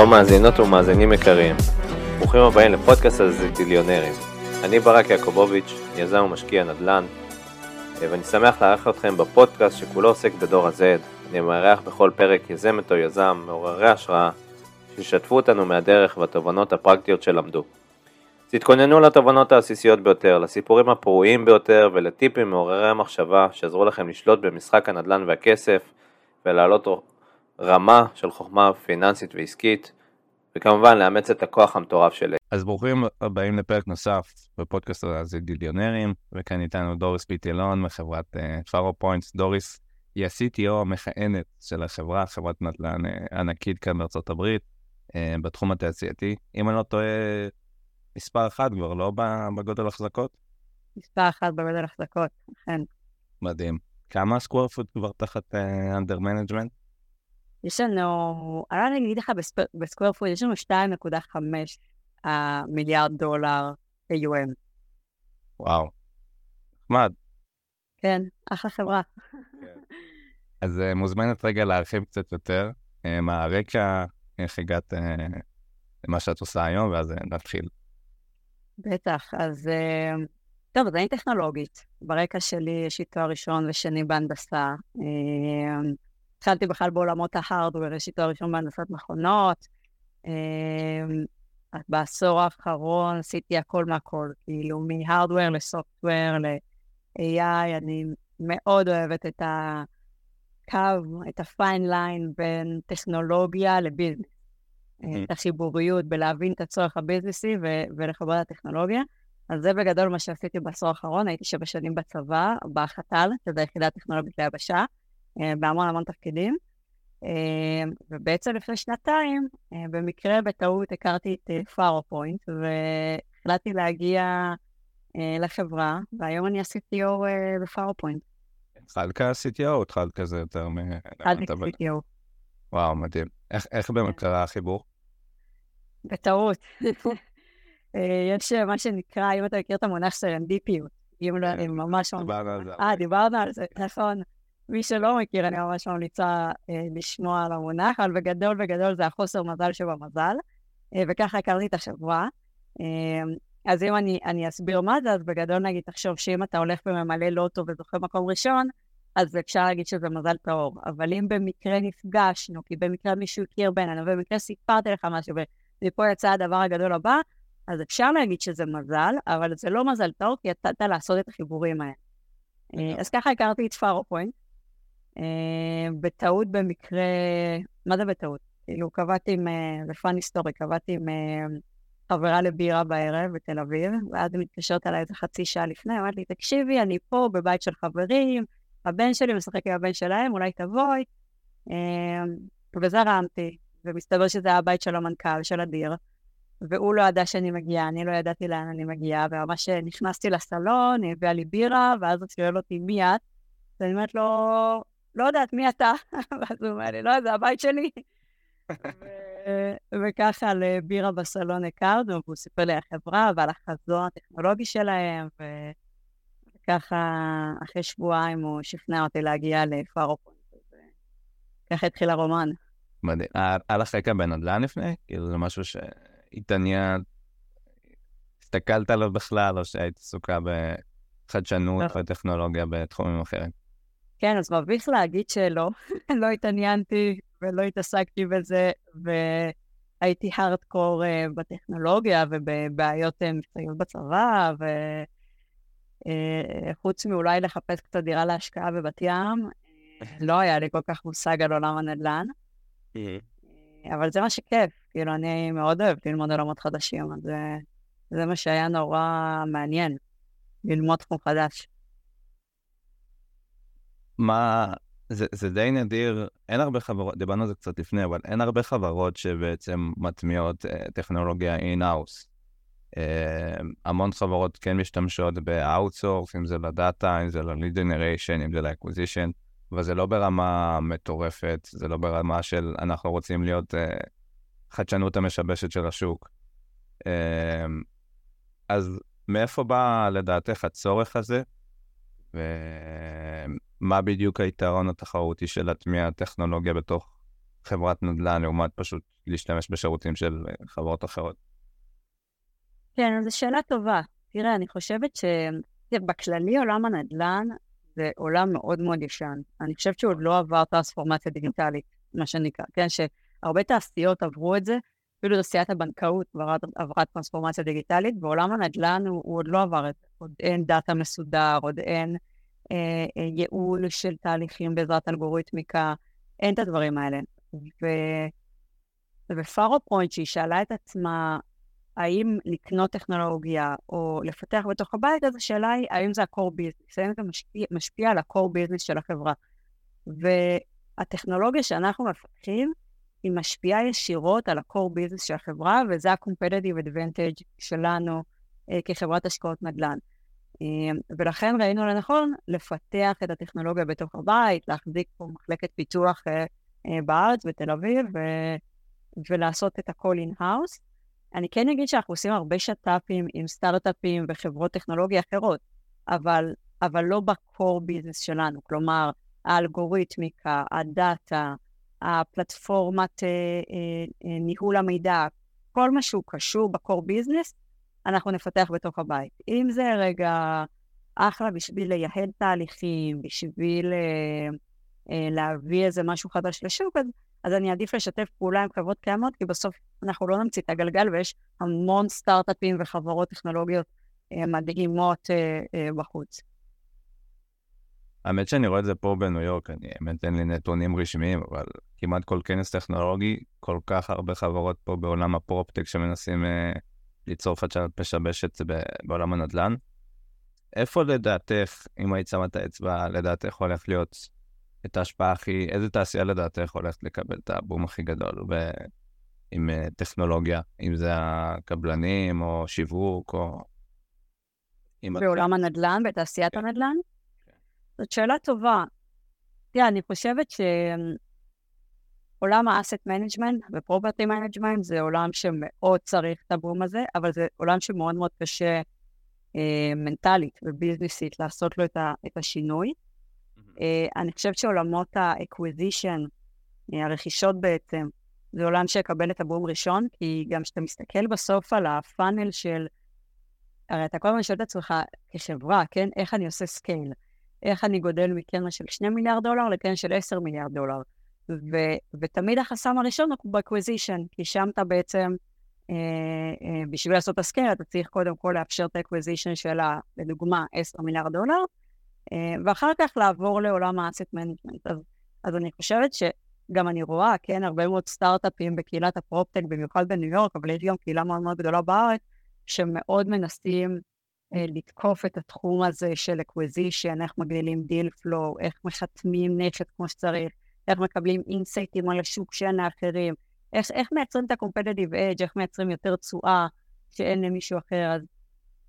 שלום מאזינות ומאזינים יקרים, ברוכים הבאים לפודקאסט הזיטיליונרים. אני ברק יעקובוביץ', יזם ומשקיע נדל"ן, ואני שמח לארח אתכם בפודקאסט שכולו עוסק בדור ה-Z. אני מארח בכל פרק יזמת או יזם, מעוררי השראה, שישתפו אותנו מהדרך והתובנות הפרקטיות שלמדו. תתכוננו לתובנות העסיסיות ביותר, לסיפורים הפרועים ביותר ולטיפים מעוררי המחשבה שעזרו לכם לשלוט במשחק הנדל"ן והכסף ולהעלות רמה של חוכמה פיננסית ועסקית, וכמובן לאמץ את הכוח המטורף שלי. אז ברוכים הבאים לפרק נוסף בפודקאסט הזה ג'יליונרים, וכאן איתנו דוריס פיטילון מחברת Faro uh, Points. דוריס היא ה-CTO המכהנת של החברה, חברת נדל"ן uh, ענקית כאן בארצות הברית, uh, בתחום התעשייתי. אם אני לא טועה, מספר אחת כבר, לא בגודל החזקות? מספר אחת בגודל החזקות, כן. מדהים. כמה square foot כבר תחת under uh, management? יש לנו, אני לא יודעת להגיד לך ב square foot, יש לנו 2.5 מיליארד דולר AUM. וואו, נחמד. כן, אחלה חברה. אז uh, מוזמנת רגע להרחיב קצת יותר uh, מה הרקע, איך הגעת למה שאת עושה היום, ואז נתחיל. בטח, אז טוב, אז אני טכנולוגית. ברקע שלי יש לי תואר ראשון ושני בהנדסה. התחלתי בכלל בעולמות ההארדוור, יש לי תואר ראשון בהנדסת מכונות. אמ, בעשור האחרון עשיתי הכל מהכל, כאילו מהארדוור לסופטוור ל-AI, אני מאוד אוהבת את הקו, את הפיין ליין בין טכנולוגיה לביזנס. את החיבוריות בלהבין את הצורך ה business י ולחבר את הטכנולוגיה. אז זה בגדול מה שעשיתי בעשור האחרון, הייתי שבע שנים בצבא, בחת"ל, שזה היחידה הטכנולוגית ליבשה. אה, בהמון המון תפקידים. אה, ובעצם לפני שנתיים, אה, במקרה בטעות הכרתי את Faro Point, והחלטתי להגיע לחברה, והיום אני ה-CTO ב Faro Point. התחלת כ-CTO או התחלת כזה יותר מ... התחלתי כ-CTO. וואו, מדהים. איך, איך באמת קרה החיבור? בטעות. יש מה שנקרא, אם אתה מכיר את המונח סרנדיפיות, אם לא, כן. ממש... דיברנו על זה. אה, דיברנו על זה, נכון. מי שלא מכיר, אני ממש ממליצה אה, לשמוע על המונח, אבל בגדול בגדול זה החוסר מזל שבמזל, אה, וככה הכרתי את החברה. אה, אז אם אני, אני אסביר מה זה, אז בגדול נגיד, תחשוב שאם אתה הולך וממלא לוטו וזוכה מקום ראשון, אז אפשר להגיד שזה מזל טהור. אבל אם במקרה נפגשנו, כי במקרה מישהו הכיר בינינו, ובמקרה סיפרתי לך משהו, ומפה יצא הדבר הגדול הבא, אז אפשר להגיד שזה מזל, אבל זה לא מזל טהור, כי יצאת לעשות את החיבורים האלה. אה, אז ככה הכרתי את Faro Point. אה, בטעות במקרה, מה זה בטעות? כאילו, קבעתי עם, זה fun history, קבעתי עם אה, חברה לבירה בערב בתל אביב, ואז היא מתקשרת אליי איזה חצי שעה לפני, אמרת לי, תקשיבי, אני פה בבית של חברים, הבן שלי משחק עם הבן שלהם, אולי תבואי. אה, וזה רמתי, ומסתבר שזה היה הבית של המנכ"ל, של אדיר, והוא לא ידע שאני מגיעה, אני לא ידעתי לאן אני מגיעה, וממש נכנסתי לסלון, היא הביאה לי בירה, ואז הוא שואל אותי, מי את? ואני אומרת לו, לא יודעת מי אתה, ואז הוא אומר לי, לא, זה הבית שלי. וככה לבירה בסלון הכרנו, והוא סיפר לי על החברה ועל החזון הטכנולוגי שלהם, וככה אחרי שבועיים הוא שכנע אותי להגיע לפארופונט. ככה התחיל הרומן. מדהים. היה לך רקע בנדל"ן לפני? כאילו זה משהו שהתעניין, הסתכלת עליו בכלל, או שהיית עסוקה בחדשנות לא. וטכנולוגיה בתחומים אחרים? כן, אז מביך להגיד שלא, לא התעניינתי ולא התעסקתי בזה, והייתי הארדקור uh, בטכנולוגיה ובבעיות uh, מבצעיות בצבא, וחוץ uh, מאולי לחפש קצת דירה להשקעה בבת ים, לא היה לי כל כך מושג על עולם הנדל"ן. אבל זה מה שכיף, כאילו, אני מאוד אוהבת ללמוד עולמות חדשים, אז זה, זה מה שהיה נורא מעניין, ללמוד תחום חדש. מה, זה, זה די נדיר, אין הרבה חברות, דיברנו על זה קצת לפני, אבל אין הרבה חברות שבעצם מטמיעות uh, טכנולוגיה in-house. Uh, המון חברות כן משתמשות ב-outsource, אם זה לדאטה, אם זה ל-lead generation, אם זה ל-acquisition, אבל זה לא ברמה מטורפת, זה לא ברמה של אנחנו רוצים להיות uh, חדשנות המשבשת של השוק. Uh, אז מאיפה בא לדעתך הצורך הזה? ומה בדיוק היתרון התחרותי של להטמיע טכנולוגיה בתוך חברת נדל"ן לעומת פשוט להשתמש בשירותים של חברות אחרות? כן, זו שאלה טובה. תראה, אני חושבת שבכללי עולם הנדל"ן זה עולם מאוד מאוד ישן. אני חושבת שהוא עוד לא עבר טרנספורמציה דיגיטלית, מה שנקרא, כן? שהרבה תעשיות עברו את זה, אפילו תעשיית הבנקאות כבר עברה טרנספורמציה דיגיטלית, ועולם הנדל"ן הוא, הוא עוד לא עבר את זה. עוד אין דאטה מסודר, עוד אין אה, אה, ייעול של תהליכים בעזרת אלגוריתמיקה, אין את הדברים האלה. ו... ובפארו פוינט, שהיא שאלה את עצמה האם לקנות טכנולוגיה או לפתח בתוך הבית, אז השאלה היא האם זה ה-core business, האם זה משפיע, משפיע על ה-core business של החברה. והטכנולוגיה שאנחנו מפתחים, היא משפיעה ישירות על ה-core business של החברה, וזה ה-competitive advantage שלנו אה, כחברת השקעות נדל"ן. אה, ולכן ראינו לנכון לפתח את הטכנולוגיה בתוך הבית, להחזיק פה מחלקת פיתוח אה, אה, בארץ, בתל אביב, ו... ולעשות את הכל in-house. אני כן אגיד שאנחנו עושים הרבה שת"פים עם סטארט-אפים וחברות טכנולוגיה אחרות, אבל, אבל לא ב-core business שלנו, כלומר, האלגוריתמיקה, הדאטה, הפלטפורמת אה, אה, ניהול המידע, כל מה שהוא קשור ב-core business, אנחנו נפתח בתוך הבית. אם זה רגע אחלה בשביל לייעל תהליכים, בשביל אה, אה, להביא איזה משהו חדש לשוק, אז אז אני אעדיף לשתף פעולה עם חברות קיימות, כי בסוף אנחנו לא נמציא את הגלגל, ויש המון סטארט-אפים וחברות טכנולוגיות אה, מדהימות אה, אה, בחוץ. האמת שאני רואה את זה פה בניו יורק, אני האמת אין לי נתונים רשמיים, אבל כמעט כל כנס טכנולוגי, כל כך הרבה חברות פה בעולם הפרופטק שמנסים אה, ליצור חדשנות משבשת בעולם הנדל"ן. איפה לדעתך, אם היית שמה את האצבע, לדעתך הולך להיות את ההשפעה הכי, איזה תעשייה לדעתך הולכת לקבל את הבום הכי גדול ו... עם uh, טכנולוגיה, אם זה הקבלנים או שיווק או... בעולם את... הנדל"ן, בתעשיית כן. הנדל"ן? כן. זאת שאלה טובה. תראה, אני חושבת שעולם ה-asset management ו-property management זה עולם שמאוד צריך את הבום הזה, אבל זה עולם שמאוד מאוד קשה אה, מנטלית וביזנסית לעשות לו את, ה, את השינוי. אה, אני חושבת שעולמות ה-acquisition, אה, הרכישות בעצם, זה עולם שיקבל את הבום ראשון, כי גם כשאתה מסתכל בסוף על ה-funnel של... הרי אתה כל הזמן שואל את עצמך כחברה, כן? איך אני עושה scale? איך אני גודל מקרן של 2 מיליארד דולר לקרן של 10 מיליארד דולר? ו- ותמיד החסם הראשון הוא ב-acquisition, כי שם אתה בעצם, אה, אה, בשביל לעשות ה-scale, אתה צריך קודם כל לאפשר את האקוויזישן של, לדוגמה, 10 מיליארד דולר, אה, ואחר כך לעבור לעולם ה-asset management. אז, אז אני חושבת שגם אני רואה, כן, הרבה מאוד סטארט-אפים בקהילת ה-PropTech, במיוחד בניו יורק, אבל יש גם קהילה מאוד מאוד גדולה בארץ, שמאוד מנסים אה, לתקוף את התחום הזה של acquisition, איך מגדילים deal flow, איך מחתמים נכס כמו שצריך, איך מקבלים insightים על השוק שאין לאחרים, איך, איך מייצרים את ה-competitive edge, איך מייצרים יותר תשואה שאין למישהו אחר. אז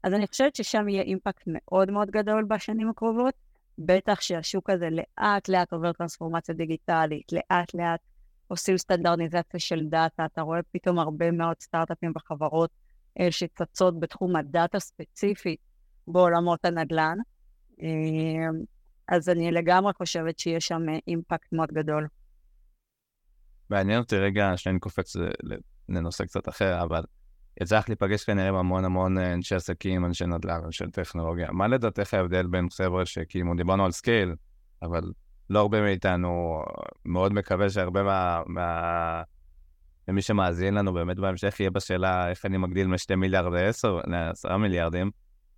אז אני חושבת ששם יהיה אימפקט מאוד מאוד גדול בשנים הקרובות, בטח שהשוק הזה לאט לאט עובר טרנספורמציה דיגיטלית, לאט לאט עושים סטנדרטיזציה של דאטה, אתה רואה פתאום הרבה מאוד סטארט-אפים וחברות אה, שצצות בתחום הדאטה ספציפית בעולמות הנדל"ן. אז אני לגמרי חושבת שיש שם אה, אימפקט מאוד גדול. מעניין אותי רגע, שאני קופץ לנושא קצת אחר, אבל יצא לך להיפגש כנראה עם המון המון אה, אנשי עסקים, אנשי נדל"ן, אנשי טכנולוגיה. מה לדעתך ההבדל בין חבר'ה שכאילו דיברנו על scale, אבל לא הרבה מאיתנו, מאוד מקווה שהרבה מה... מה... ומי שמאזין לנו באמת בהמשך יהיה בשאלה איך אני מגדיל מ-2 מיליארד ל-10 מיליארדים,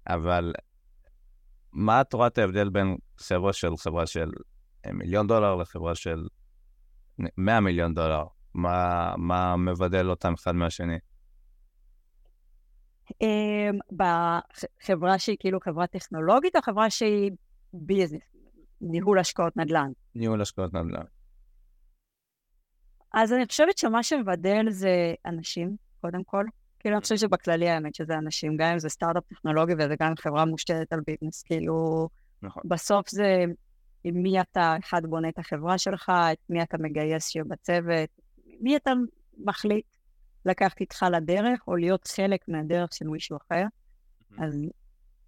אבל מה את רואה את ההבדל בין חברה של חברה של מיליון דולר לחברה של 100 מיליון דולר? מה, מה מבדל אותם אחד מהשני? אמ, בחברה שהיא כאילו חברה טכנולוגית, או חברה שהיא ביזנס, ניהול השקעות נדל"ן? ניהול השקעות נדל"ן. אז אני חושבת שמה שמבדל זה אנשים, קודם כל. כאילו, אני חושבת שבכללי האמת שזה אנשים, גם אם זה סטארט-אפ טכנולוגי וזה גם חברה מושתתת על ביזנס, כאילו, נכון. בסוף זה עם מי אתה, אחד בונה את החברה שלך, את מי אתה מגייס שיהיה בצוות, מי אתה מחליט לקחת איתך לדרך, או להיות חלק מהדרך של מישהו אחר. Mm-hmm. אז,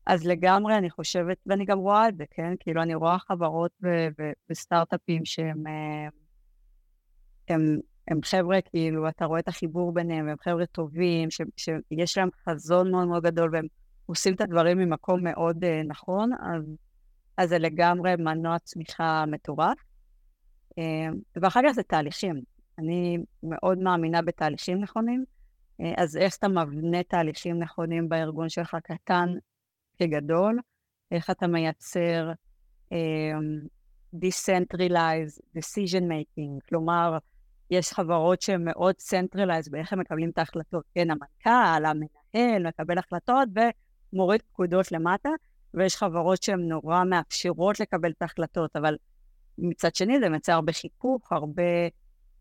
אז לגמרי אני חושבת, ואני גם רואה את זה, כן? כאילו, אני רואה חברות וסטארט-אפים שהם... אה, הם, הם חבר'ה, כאילו, אתה רואה את החיבור ביניהם, הם חבר'ה טובים, ש, שיש להם חזון מאוד מאוד גדול, והם עושים את הדברים ממקום מאוד uh, נכון, אז, אז זה לגמרי מנוע צמיחה מטורף. Uh, ואחר כך זה תהליכים. אני מאוד מאמינה בתהליכים נכונים, uh, אז איך אתה מבנה תהליכים נכונים בארגון שלך, קטן כגדול, איך אתה מייצר um, Decentralized Decision Making, כלומר, יש חברות שהן מאוד Centralized באיך הם מקבלים את ההחלטות. כן, המנכ"ל, המנהל, מקבל החלטות ומוריד פקודות למטה, ויש חברות שהן נורא מאפשרות לקבל את ההחלטות, אבל מצד שני זה מייצר הרבה חיכוך, הרבה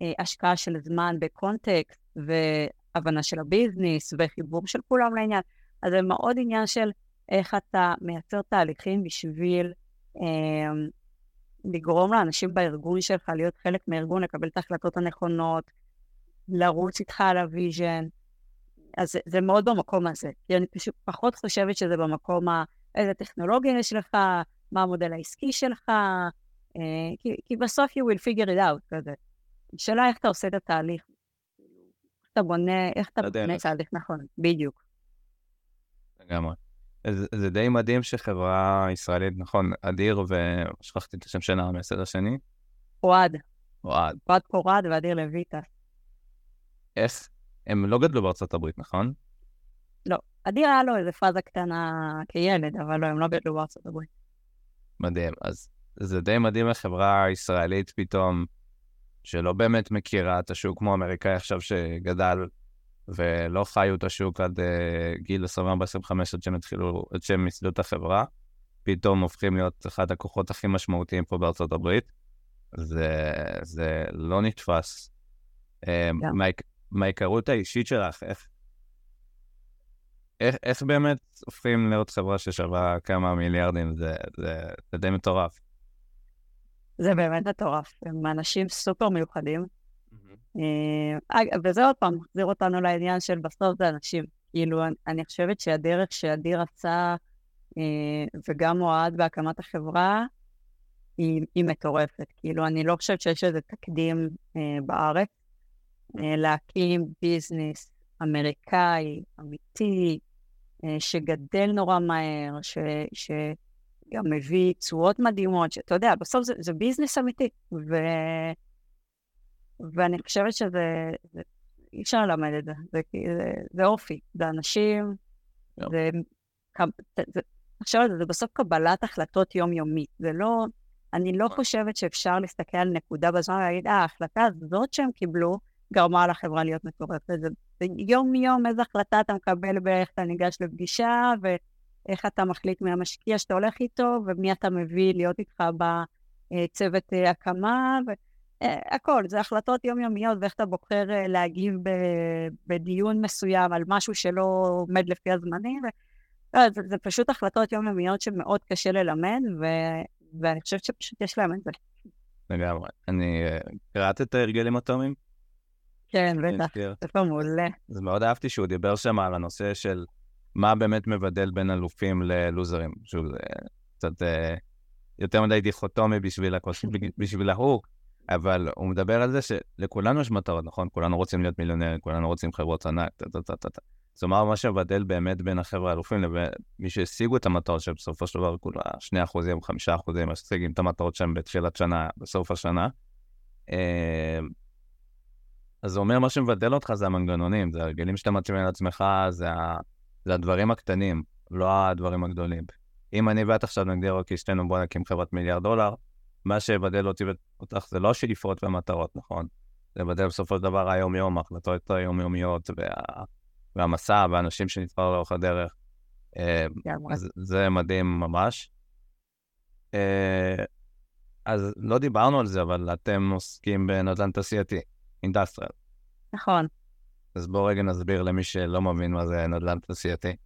אה, השקעה של זמן ב-context, והבנה של הביזנס, וחיבור של כולם לעניין. אז זה מאוד עניין של איך אתה מייצר תהליכים בשביל אה, לגרום לאנשים בארגון שלך להיות חלק מהארגון, לקבל את ההחלטות הנכונות, לרוץ איתך על ה-vision. אז זה, זה מאוד במקום הזה. כי אני פשוט פחות חושבת שזה במקום ה... איזה טכנולוגיה יש לך, מה המודל העסקי שלך, אה, כי, כי בסוף you will figure it out כזה. השאלה איך אתה עושה את התהליך. איך אתה בונה, איך אתה בונה תהליך נכון, בדיוק. לגמרי. זה, זה די מדהים שחברה ישראלית, נכון, אדיר ושכחתי את השם שלה המייסד השני. אוהד. אוהד. אוהד פורד ואדיר לויטה. איך? הם לא גדלו בארצות הברית, נכון? לא. אדיר היה לו איזה פאזה קטנה כילד, אבל לא, הם לא גדלו בארצות הברית. מדהים. אז זה די מדהים לחברה ישראלית פתאום, שלא באמת מכירה את השוק כמו אמריקאי עכשיו שגדל ולא חיו את השוק עד uh, גיל 24-25 עד שהם התחילו, עד שהם ייסדו את החברה, פתאום הופכים להיות אחד הכוחות הכי משמעותיים פה בארצות הברית. זה, זה לא נתפס. Yeah. אמ, מה, מההיכרות האישית שלך, איך, איך, איך באמת הופכים להיות חברה ששווה כמה מיליארדים? זה, זה, זה די מטורף. זה באמת מטורף. הם אנשים סופר מיוחדים. אה, וזה עוד פעם מחזיר אותנו לעניין של בסוף זה אנשים. כאילו, אני חושבת שהדרך שאדיר רצה, אה, וגם אוהד בהקמת החברה, היא, היא מטורפת. כאילו, אני לא חושבת שיש איזה תקדים אה, בארץ. להקים ביזנס אמריקאי, אמיתי, שגדל נורא מהר, ש, שגם מביא תשואות מדהימות, שאתה יודע, בסוף זה, זה ביזנס אמיתי. ו... ואני חושבת שזה, זה, אי אפשר ללמד את זה, זה, זה, זה אופי, זה אנשים, yeah. זה, זה, זה, זה בסוף קבלת החלטות יומיומית, זה לא, אני לא חושבת שאפשר להסתכל על נקודה בזמן ולהגיד, אה, ההחלטה הזאת שהם קיבלו גרמה לחברה להיות מטורפת. זה, זה יום-יום איזה החלטה אתה מקבל באיך אתה ניגש לפגישה, ואיך אתה מחליט מי המשקיע שאתה הולך איתו, ומי אתה מביא להיות איתך בצוות אה, הקמה, ו... אה, הכל, זה החלטות יומיומיות ואיך אתה בוחר אה, להגיב בדיון מסוים על משהו שלא עומד לפי הזמנים. ו... לא, זה, זה פשוט החלטות יומיומיות שמאוד קשה ללמד, ו... ואני חושבת שפשוט יש להם את זה. לגמרי. אני אה, קראת את ההרגלים אטומיים? כן, בטח, ספר מעולה. אז מאוד אהבתי שהוא דיבר שם על הנושא של מה באמת מבדל בין אלופים ללוזרים. שוב, זה קצת יותר מדי דיכוטומי בשביל, בשביל ההוא. אבל הוא מדבר על זה שלכולנו יש מטרות, נכון? כולנו רוצים להיות מיליונרים, כולנו רוצים חברות ענק, טה-טה-טה-טה. זאת אומרת, מה שמבדל באמת בין החבר'ה האלופים לבין מי שהשיגו את המטרות שבסופו של דבר כולה 2 אחוזים, 5 אחוזים, משיגים את המטרות שלהם בתחילת שנה, בסוף השנה. אה, אז זה אומר, מה שמבדל אותך זה המנגנונים, זה הרגלים שאתה מציבים לעצמך, זה, ה... זה הדברים הקטנים, לא הדברים הגדולים. אם אני ואת עכשיו נגדיר, אוקיי, שתינו בוא נקים חברת מיליארד דולר, מה שיבדל אותי ואותך זה לא השאיפות ומטרות, נכון? זה יבדל בסופו של דבר היום-יום, ההחלטות היומיומיות וה... והמסע והאנשים שנתפרו לאורך הדרך. אה, אז זה מדהים ממש. אה, אז לא דיברנו על זה, אבל אתם עוסקים בנדל"ן תעשייתי, אינדסטריאל. נכון. אז בואו רגע נסביר למי שלא מבין מה זה נדל"ן תעשייתי.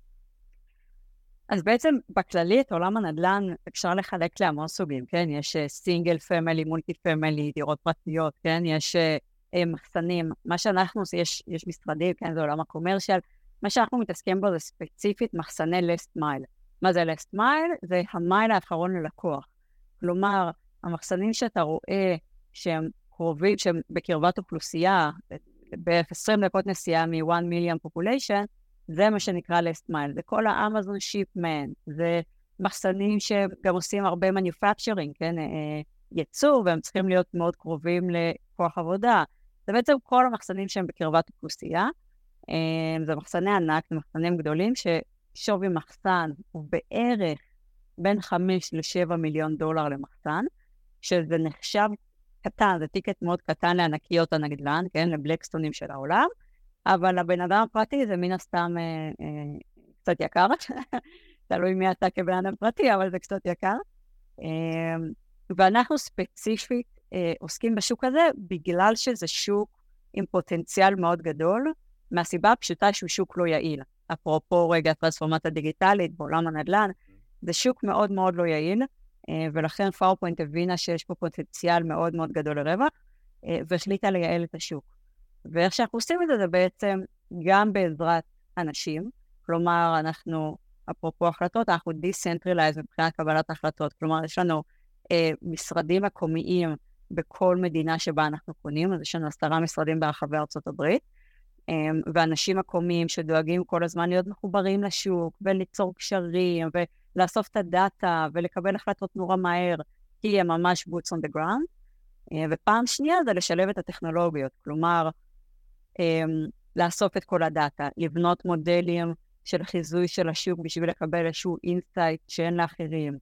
אז בעצם בכללי את עולם הנדל"ן אפשר לחלק להמון סוגים, כן? יש single family, multi family, דירות פרטיות, כן? יש uh, מחסנים. מה שאנחנו עושים, יש, יש משרדים, כן? זה עולם ה-commercial. מה שאנחנו מתעסקים בו זה ספציפית מחסני last mile. מה זה last mile? זה המייל האחרון ללקוח. כלומר, המחסנים שאתה רואה שהם קרובים, שהם בקרבת אוכלוסייה, בערך 20 דקות נסיעה מ-1 מיליון population, זה מה שנקרא last mile, זה כל האמזון שיפמן, זה מחסנים שגם עושים הרבה manufacturing, כן, אה, ייצור, והם צריכים להיות מאוד קרובים לכוח עבודה. זה בעצם כל המחסנים שהם בקרבת אוכלוסייה. אה, זה מחסני ענק, זה מחסנים גדולים, ששווי מחסן הוא בערך בין 5 ל-7 מיליון דולר למחסן, שזה נחשב קטן, זה טיקט מאוד קטן לענקיות הנדל"ן, כן, לבלקסטונים של העולם, אבל לבן אדם הפרטי זה מן הסתם אה, אה, קצת יקר, תלוי מי אתה כבן אדם פרטי, אבל זה קצת יקר. אה, ואנחנו ספציפית אה, עוסקים בשוק הזה בגלל שזה שוק עם פוטנציאל מאוד גדול, מהסיבה הפשוטה שהוא שוק לא יעיל. אפרופו רגע הטרנספורמציה דיגיטלית בעולם הנדל"ן, זה שוק מאוד מאוד לא יעיל, אה, ולכן פאורפוינט הבינה שיש פה פוטנציאל מאוד מאוד גדול לרווח, אה, והחליטה לייעל את השוק. ואיך שאנחנו עושים את זה, זה בעצם גם בעזרת אנשים, כלומר, אנחנו, אפרופו החלטות, אנחנו decentralized מבחינת קבלת החלטות, כלומר, יש לנו אה, משרדים מקומיים בכל מדינה שבה אנחנו קונים, אז יש לנו עשרה משרדים ברחבי ארצות הברית, אה, ואנשים מקומיים שדואגים כל הזמן להיות מחוברים לשוק, וליצור קשרים, ולאסוף את הדאטה, ולקבל החלטות נורא מהר, כי הם ממש boots on the ground. אה, ופעם שנייה זה לשלב את הטכנולוגיות, כלומר, לאסוף את כל הדאטה, לבנות מודלים של חיזוי של השוק בשביל לקבל איזשהו insight שאין לאחרים,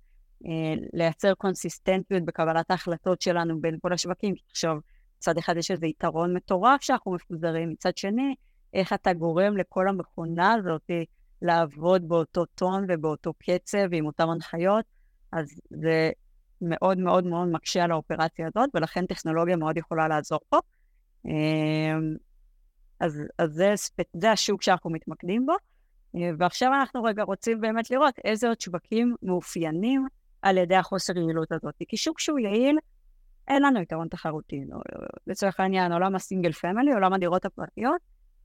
אה, לייצר consistentיות בקבלת ההחלטות שלנו בין כל השווקים. עכשיו, מצד אחד יש איזה יתרון מטורף שאנחנו מפוזרים, מצד שני, איך אתה גורם לכל המכונה הזאת לעבוד באותו טון ובאותו קצב עם אותן הנחיות, אז זה מאוד מאוד מאוד מקשה על האופרציה הזאת, ולכן טכנולוגיה מאוד יכולה לעזור פה. אה, אז, אז זה, זה השוק שאנחנו מתמקדים בו, אה, ועכשיו אנחנו רגע רוצים באמת לראות איזה עוד שווקים מאופיינים על ידי החוסר יעילות הזאת. כי שוק שהוא יעיל, אין לנו יתרון תחרותי. לא, לצורך העניין, עולם ה single family, עולם הדירות הפרטיות,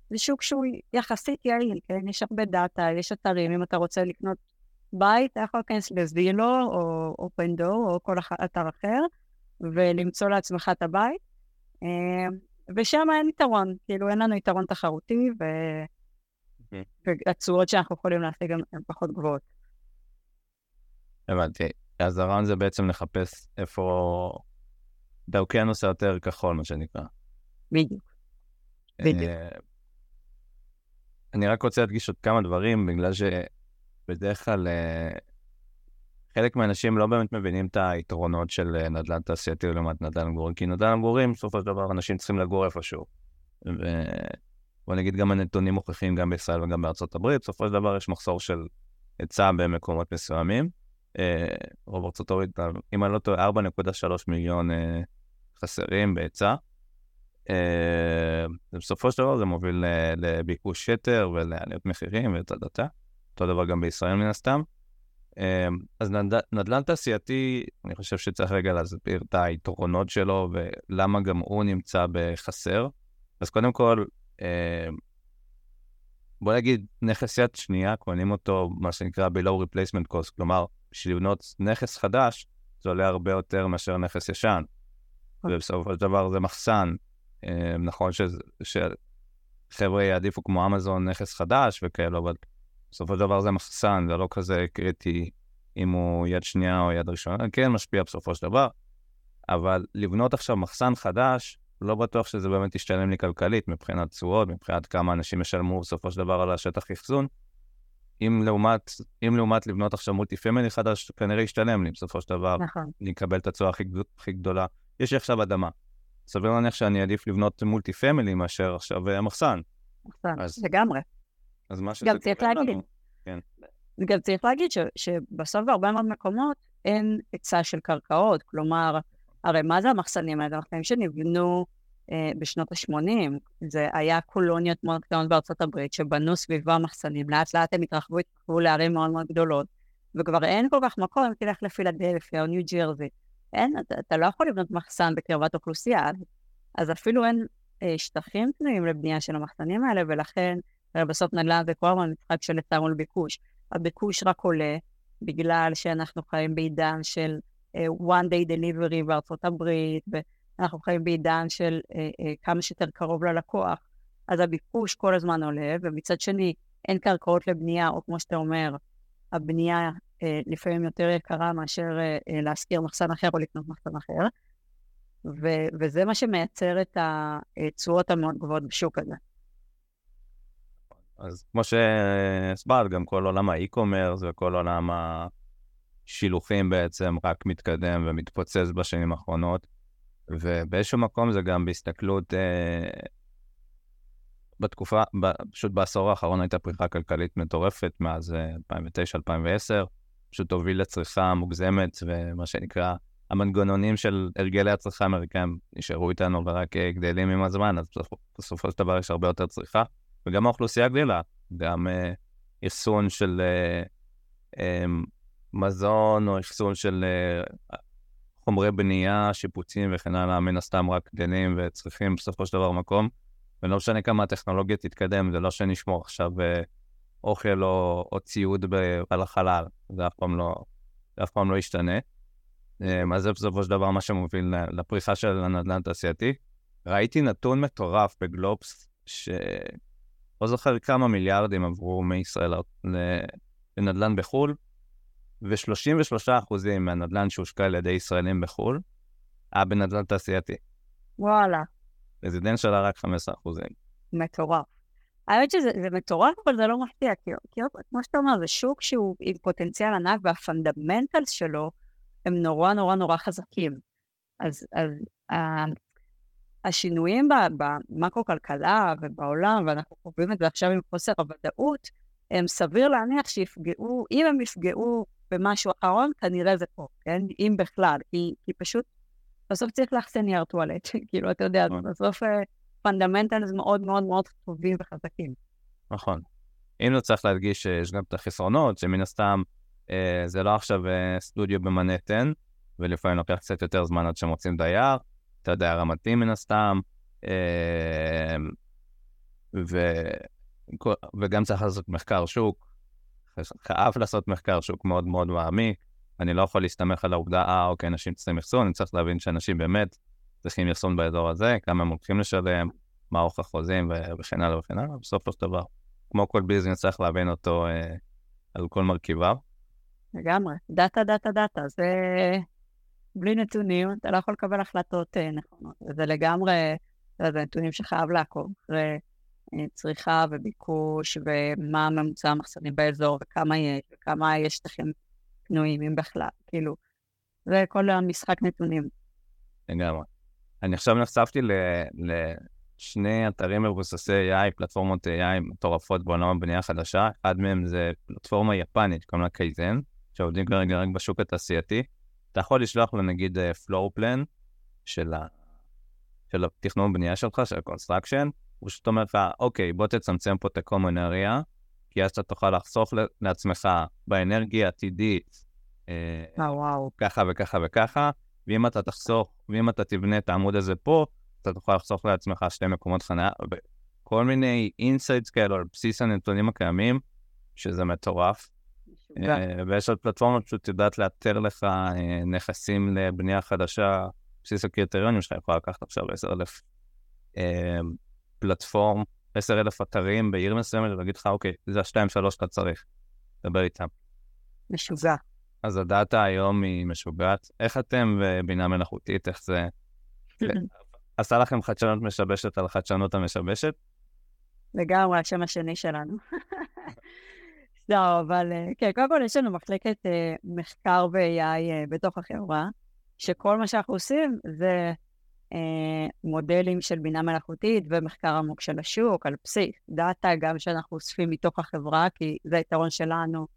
זה שוק שהוא יחסית יעיל, כן? יש הרבה data, יש אתרים, אם אתה רוצה לקנות בית, אתה יכול להיכנס לזילו, או אופנדור, או כל אתר אחר, ולמצוא לעצמך את הבית. ושם אין יתרון, כאילו אין לנו יתרון תחרותי, ו... והתשואות שאנחנו יכולים להשיג הן פחות גבוהות. הבנתי. אז הרעיון זה בעצם לחפש איפה... באוקיינוס היותר כחול, מה שנקרא. בדיוק. אה, בדיוק. אני רק רוצה להדגיש עוד כמה דברים, בגלל שבדרך כלל אה, חלק מהאנשים לא באמת מבינים את היתרונות של אה, נדל"ן תעשייתי לעומת נדל"ן מגורים, כי נדל"ן מגורים, בסופו של דבר, אנשים צריכים לגור איפשהו. ובוא נגיד, גם הנתונים מוכיחים גם בישראל וגם בארצות הברית, בסופו של דבר יש מחסור של היצע במקומות מסוימים. אה, רוב ארצות הברית, אם אני לא טועה, 4.3 מיליון אה, חסרים בהיצע. ובסופו של דבר זה מוביל לביקוש יתר ולעליות מחירים ואת הדתה. אותו דבר גם בישראל מן הסתם. אמ, אז נד... נדל"ן תעשייתי, אני חושב שצריך רגע להסביר את היתרונות שלו ולמה גם הוא נמצא בחסר. אז קודם כל, אמ, בוא נגיד, נכס יד שנייה, קונים אותו, מה שנקרא ב-low replacement cost, כלומר, בשביל לבנות נכס חדש, זה עולה הרבה יותר מאשר נכס ישן. אוקיי. ובסופו של דבר זה מחסן. אמ, נכון שחבר'ה יעדיפו כמו אמזון נכס חדש וכאלו, אבל בסופו של דבר זה מחסן, זה לא כזה קריטי אם הוא יד שנייה או יד ראשונה, כן משפיע בסופו של דבר, אבל לבנות עכשיו מחסן חדש, לא בטוח שזה באמת ישתלם לי כלכלית מבחינת תשואות, מבחינת כמה אנשים ישלמו בסופו של דבר על השטח אחסון. אם לעומת, אם לעומת לבנות עכשיו מולטי פמילי חדש, כנראה ישתלם לי בסופו של דבר. נכון. אני אקבל את התשואה הכי, הכי גדולה. יש לי עכשיו אדמה. סביר להניח שאני אעדיף לבנות מולטי פמילי מאשר עכשיו אה, מחסן. מחסן, אז... לגמרי. אז מה שזה גם צריך להגיד, לנו, כן. גם צריך להגיד ש, שבסוף בהרבה מאוד מקומות אין היצע של קרקעות, כלומר, הרי מה זה המחסנים האלה? המחסנים שנבנו אה, בשנות ה-80, זה היה קולוניות מאוד קטנות בארצות הברית, שבנו סביבם מחסנים, לאט לאט הם התרחבו, התרחבו לערים מאוד מאוד גדולות, וכבר אין כל כך מקום אם תלך לפילדלפיה או ניו ג'רזי. אין, אתה, אתה לא יכול לבנות מחסן בקרבת אוכלוסייה, אז אפילו אין אה, שטחים פנויים לבנייה של המחסנים האלה, ולכן בסוף נדל"ן זה כל הזמן משחק של היצע מול ביקוש. הביקוש רק עולה, בגלל שאנחנו חיים בעידן של uh, one day delivery בארצות הברית, אנחנו חיים בעידן של אה, אה, כמה שיותר קרוב ללקוח, אז הביקוש כל הזמן עולה, ומצד שני, אין קרקעות לבנייה, או כמו שאתה אומר, הבנייה אה, לפעמים יותר יקרה מאשר אה, אה, להשכיר מחסן אחר או לקנות מחסן אחר, ו- וזה מה שמייצר את התשואות המאוד גבוהות בשוק הזה. אז כמו שהסברת, גם כל עולם האי-קומרס וכל עולם השילוחים בעצם רק מתקדם ומתפוצץ בשנים האחרונות, ובאיזשהו מקום זה גם בהסתכלות, אה, בתקופה, פשוט בעשור האחרון הייתה פריחה כלכלית מטורפת מאז 2009-2010, אה, פשוט הוביל לצריכה מוגזמת, ומה שנקרא, המנגנונים של הרגלי הצריכה האמריקאים נשארו איתנו ורק אה, גדלים עם הזמן, אז בסופו של דבר יש הרבה יותר צריכה. וגם האוכלוסייה גדלה, גם אה, אחסון של אה, אה, מזון או אחסון של אה, חומרי בנייה, שיפוצים וכן הלאה, מן הסתם רק גדלים וצריכים בסופו של דבר מקום. ולא משנה כמה הטכנולוגיה תתקדם, זה לא שנשמור עכשיו אה, אוכל או, או ציוד ב, על החלל, זה אף פעם לא, זה אף פעם לא ישתנה. אה, אז זה בסופו של דבר מה שמוביל לפריחה של הנדל"ן התעשייתי. ראיתי נתון מטורף בגלובס, ש... לא זוכר כמה מיליארדים עברו מישראל לנדל"ן בחו"ל, ו-33% מהנדל"ן שהושקע על ידי ישראלים בחו"ל, היה בנדל"ן תעשייתי. וואלה. residential רק 15%. מטורף. האמת שזה מטורף, אבל זה לא מפתיע, כי, כי כמו שאתה אומר, זה שוק שהוא עם פוטנציאל ענק, וה fundamentals שלו הם נורא נורא נורא חזקים. אז, אז השינויים במקרו-כלכלה ובעולם, ואנחנו חווים את זה עכשיו עם חוסר הוודאות, הם סביר להניח שיפגעו, אם הם יפגעו במשהו אחרון, כנראה זה פה, כן? אם בכלל, כי, כי פשוט, בסוף צריך לאחסן נייר טואלט, כאילו, אתה יודע, נכון. בסוף fundamentals מאוד מאוד מאוד טובים וחזקים. נכון. אם לא צריך להדגיש שיש גם את החסרונות, שמן הסתם אה, זה לא עכשיו אה, סטודיו במנהטן, ולפעמים לוקח קצת יותר זמן עד שמוצאים דייר, אתה יודע, רנטי מן הסתם, אמ, ו... וגם צריך לעשות מחקר שוק, חייב לעשות מחקר שוק מאוד מאוד מעמיק, אני לא יכול להסתמך על העובדה, אה, אוקיי, אנשים צריכים אחסון, אני צריך להבין שאנשים באמת צריכים אחסון באזור הזה, כמה הם הולכים לשלם, מה אורך החוזים וכן הלאה וכן הלאה, בסופו של דבר, כמו כל business צריך להבין אותו אה, על כל מרכיביו. לגמרי, data, data, data, זה בלי נתונים, אתה לא יכול לקבל החלטות אה, נכונות. וזה לגמרי, זה נתונים שחייב לעקוב אחרי uh, צריכה וביקוש, ומה ממוצע המחסנים באזור, וכמה יש, וכמה יש שטחים פנויים, אם בכלל, כאילו, זה כל המשחק נתונים. לגמרי. אני עכשיו נחשפתי לשני אתרים מבוססי AI, פלטפורמות AI מטורפות בעולם הבנייה החדשה. אחד מהם זה פלטפורמה יפנית, קוראים לה קייזן, שעובדים כרגע רק בשוק התעשייתי. אתה יכול לשלוח לו נגיד floor אה, plan של, ה... של התכנון בנייה שלך, של ה-construction, הוא פשוט אומר לך, אוקיי, בוא תצמצם פה את ה-common area, כי אז אתה תוכל לחסוך לעצמך באנרגיה עתידית, אה, אה, וואו. ככה וככה וככה, ואם אתה תחסוך, ואם אתה תבנה את העמוד הזה פה, אתה תוכל לחסוך לעצמך שתי מקומות חניה, וכל מיני insights כאלו על בסיס הנתונים הקיימים, שזה מטורף. אה, ויש עוד פלטפורמה פשוט יודעת לאתר לך אה, נכסים לבנייה חדשה, בסיס הקריטריונים שלך יכול לקחת עכשיו 10,000 אה, פלטפורם, 10,000 אתרים בעיר מסוימת, ולהגיד לך, אוקיי, זה השתיים שלוש שאתה צריך, דבר איתם. משוגע. אז הדאטה היום היא משוגעת. איך אתם בבינה מלאכותית, איך זה... עשה לכם חדשנות משבשת על חדשנות המשבשת? לגמרי, השם השני שלנו. לא, אבל אה, כן, קודם כל יש לנו מחלקת uh, מחקר uh, אה, בתוך החברה, שכל מה שאנחנו עושים זה מודלים של בינה מלאכותית ומחקר עמוק של השוק על בסיס דאטה, גם שאנחנו אוספים מתוך החברה, כי זה היתרון שלנו,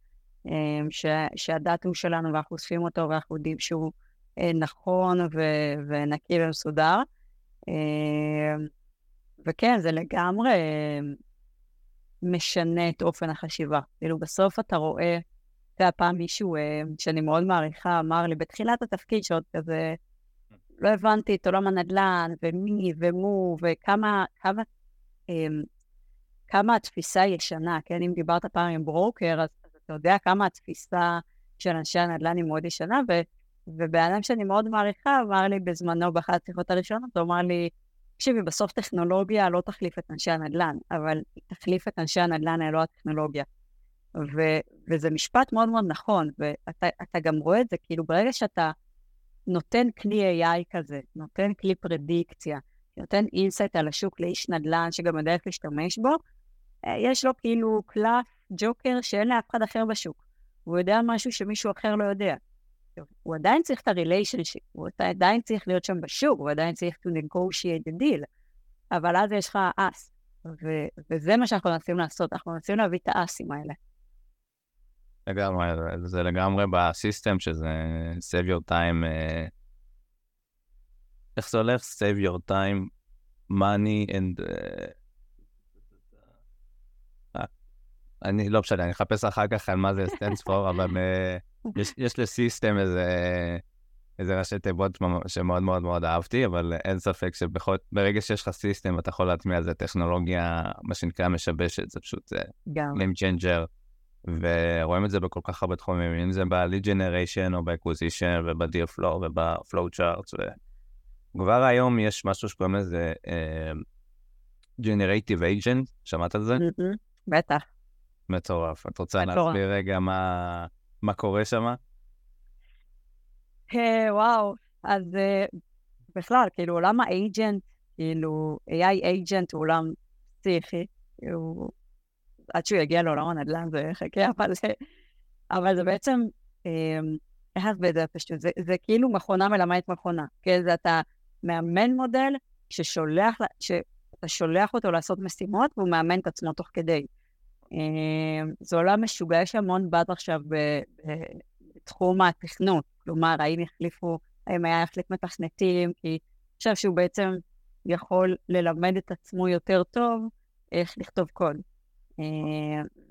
ש, שהדאטה הוא שלנו ואנחנו אוספים אותו ואנחנו יודעים שהוא נכון ו- ונקי ומסודר. וכן, זה לגמרי... משנה את אופן החשיבה. כאילו, בסוף אתה רואה, אתה יודע, פעם מישהו אה, שאני מאוד מעריכה אמר לי, בתחילת התפקיד שעוד כזה, לא הבנתי את עולם הנדל"ן, ומי ומו, וכמה, כמה, אמ, כמה התפיסה ישנה, כן? אם דיברת פעם עם ברוקר, אז, אז אתה יודע כמה התפיסה של אנשי הנדל"ן היא מאוד ישנה, ו, ובן אדם שאני מאוד מעריכה אמר לי בזמנו, באחת השיחות הראשונות, הוא אמר לי, תקשיבי, בסוף טכנולוגיה לא תחליף את אנשי הנדל"ן, אבל היא תחליף את אנשי הנדל"ן, לא הטכנולוגיה. ו- וזה משפט מאוד מאוד נכון, ואתה גם רואה את זה, כאילו ברגע שאתה נותן כלי AI כזה, נותן כלי prediction, נותן insight על השוק לאיש נדל"ן שגם יודע איך להשתמש בו, אה, יש לו כאילו קלף ג'וקר שאין לאף אחד אחר בשוק. הוא יודע משהו שמישהו אחר לא יודע. הוא עדיין צריך את הריליישנשיפ, הוא עדיין צריך להיות שם בשוק, הוא עדיין צריך to negotiate the deal, אבל אז יש לך אס, וזה מה שאנחנו מנסים לעשות, אנחנו מנסים להביא את האסים האלה. לגמרי, זה לגמרי בסיסטם שזה save your time, uh, איך זה הולך? save your time, money and... Uh, אני לא משנה, אני אחפש אחר כך על מה זה stands for, אבל uh, יש, יש לסיסטם איזה, איזה ראשי תיבות שמאוד מאוד מאוד אהבתי, אבל אין ספק שברגע שיש לך סיסטם אתה יכול להטמיע איזה טכנולוגיה, מה שנקרא משבשת, זה פשוט game changer. ורואים את זה בכל כך הרבה תחומים, אם זה ב-lead generation או ב-acquisition וב-deal flow וב-flow charts. וכבר היום יש משהו שקוראים לזה uh, generative agent, שמעת על זה? בטח. מטורף. את רוצה להסביר רגע מה, מה קורה שם? Hey, וואו, אז uh, בכלל, כאילו עולם האג'נט, כאילו AI agent הוא עולם פסיכי, הוא עד שהוא יגיע לעולם הנדל"ן זה יחכה, אבל זה, אבל זה בעצם, איך להסביר את זה פשוט? זה, זה כאילו מכונה מלמדת מכונה, כן? זה אתה מאמן מודל ששולח, שאתה שולח אותו לעשות משימות והוא מאמן את עצמו תוך כדי. אמ, זה עולם משוגע, יש המון בת עכשיו בתחום התכנות, כלומר, האם יחליפו, האם היה יחליף מתכנתים, כי חושב שהוא בעצם יכול ללמד את עצמו יותר טוב איך לכתוב קוד. אה,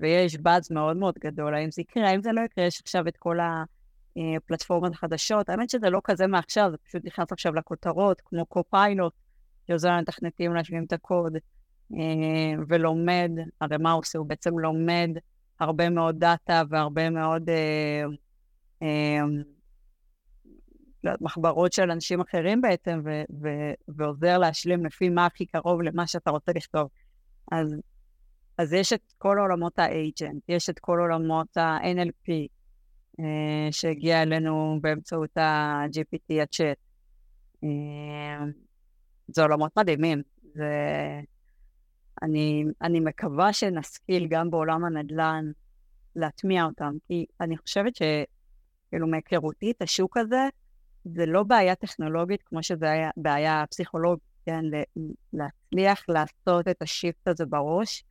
ויש באז מאוד מאוד גדול, האם זה יקרה, האם זה לא יקרה, יש עכשיו את כל הפלטפורמות החדשות. האמת שזה לא כזה מעכשיו, זה פשוט נכנס עכשיו לכותרות, כמו קו-פיילוט, שעוזר למתכנתים להשלים את הקוד, ולומד, הרי מה הוא עושה? הוא בעצם לומד הרבה מאוד דאטה והרבה מאוד אה, מחברות של אנשים אחרים בעצם, ועוזר להשלים לפי מה הכי קרוב למה שאתה רוצה לכתוב. אז אז יש את כל עולמות ה-agent, יש את כל עולמות ה-NLP, אה, שהגיע אלינו באמצעות ה-GPT, הצ'אט. אה, זה עולמות מדהימים. זה... אני, אני מקווה שנשכיל גם בעולם הנדל"ן להטמיע אותם, כי אני חושבת שכאילו מהיכרותי את השוק הזה, זה לא בעיה טכנולוגית כמו שזה היה בעיה פסיכולוגית, כן? להצליח לעשות את השיפט הזה בראש.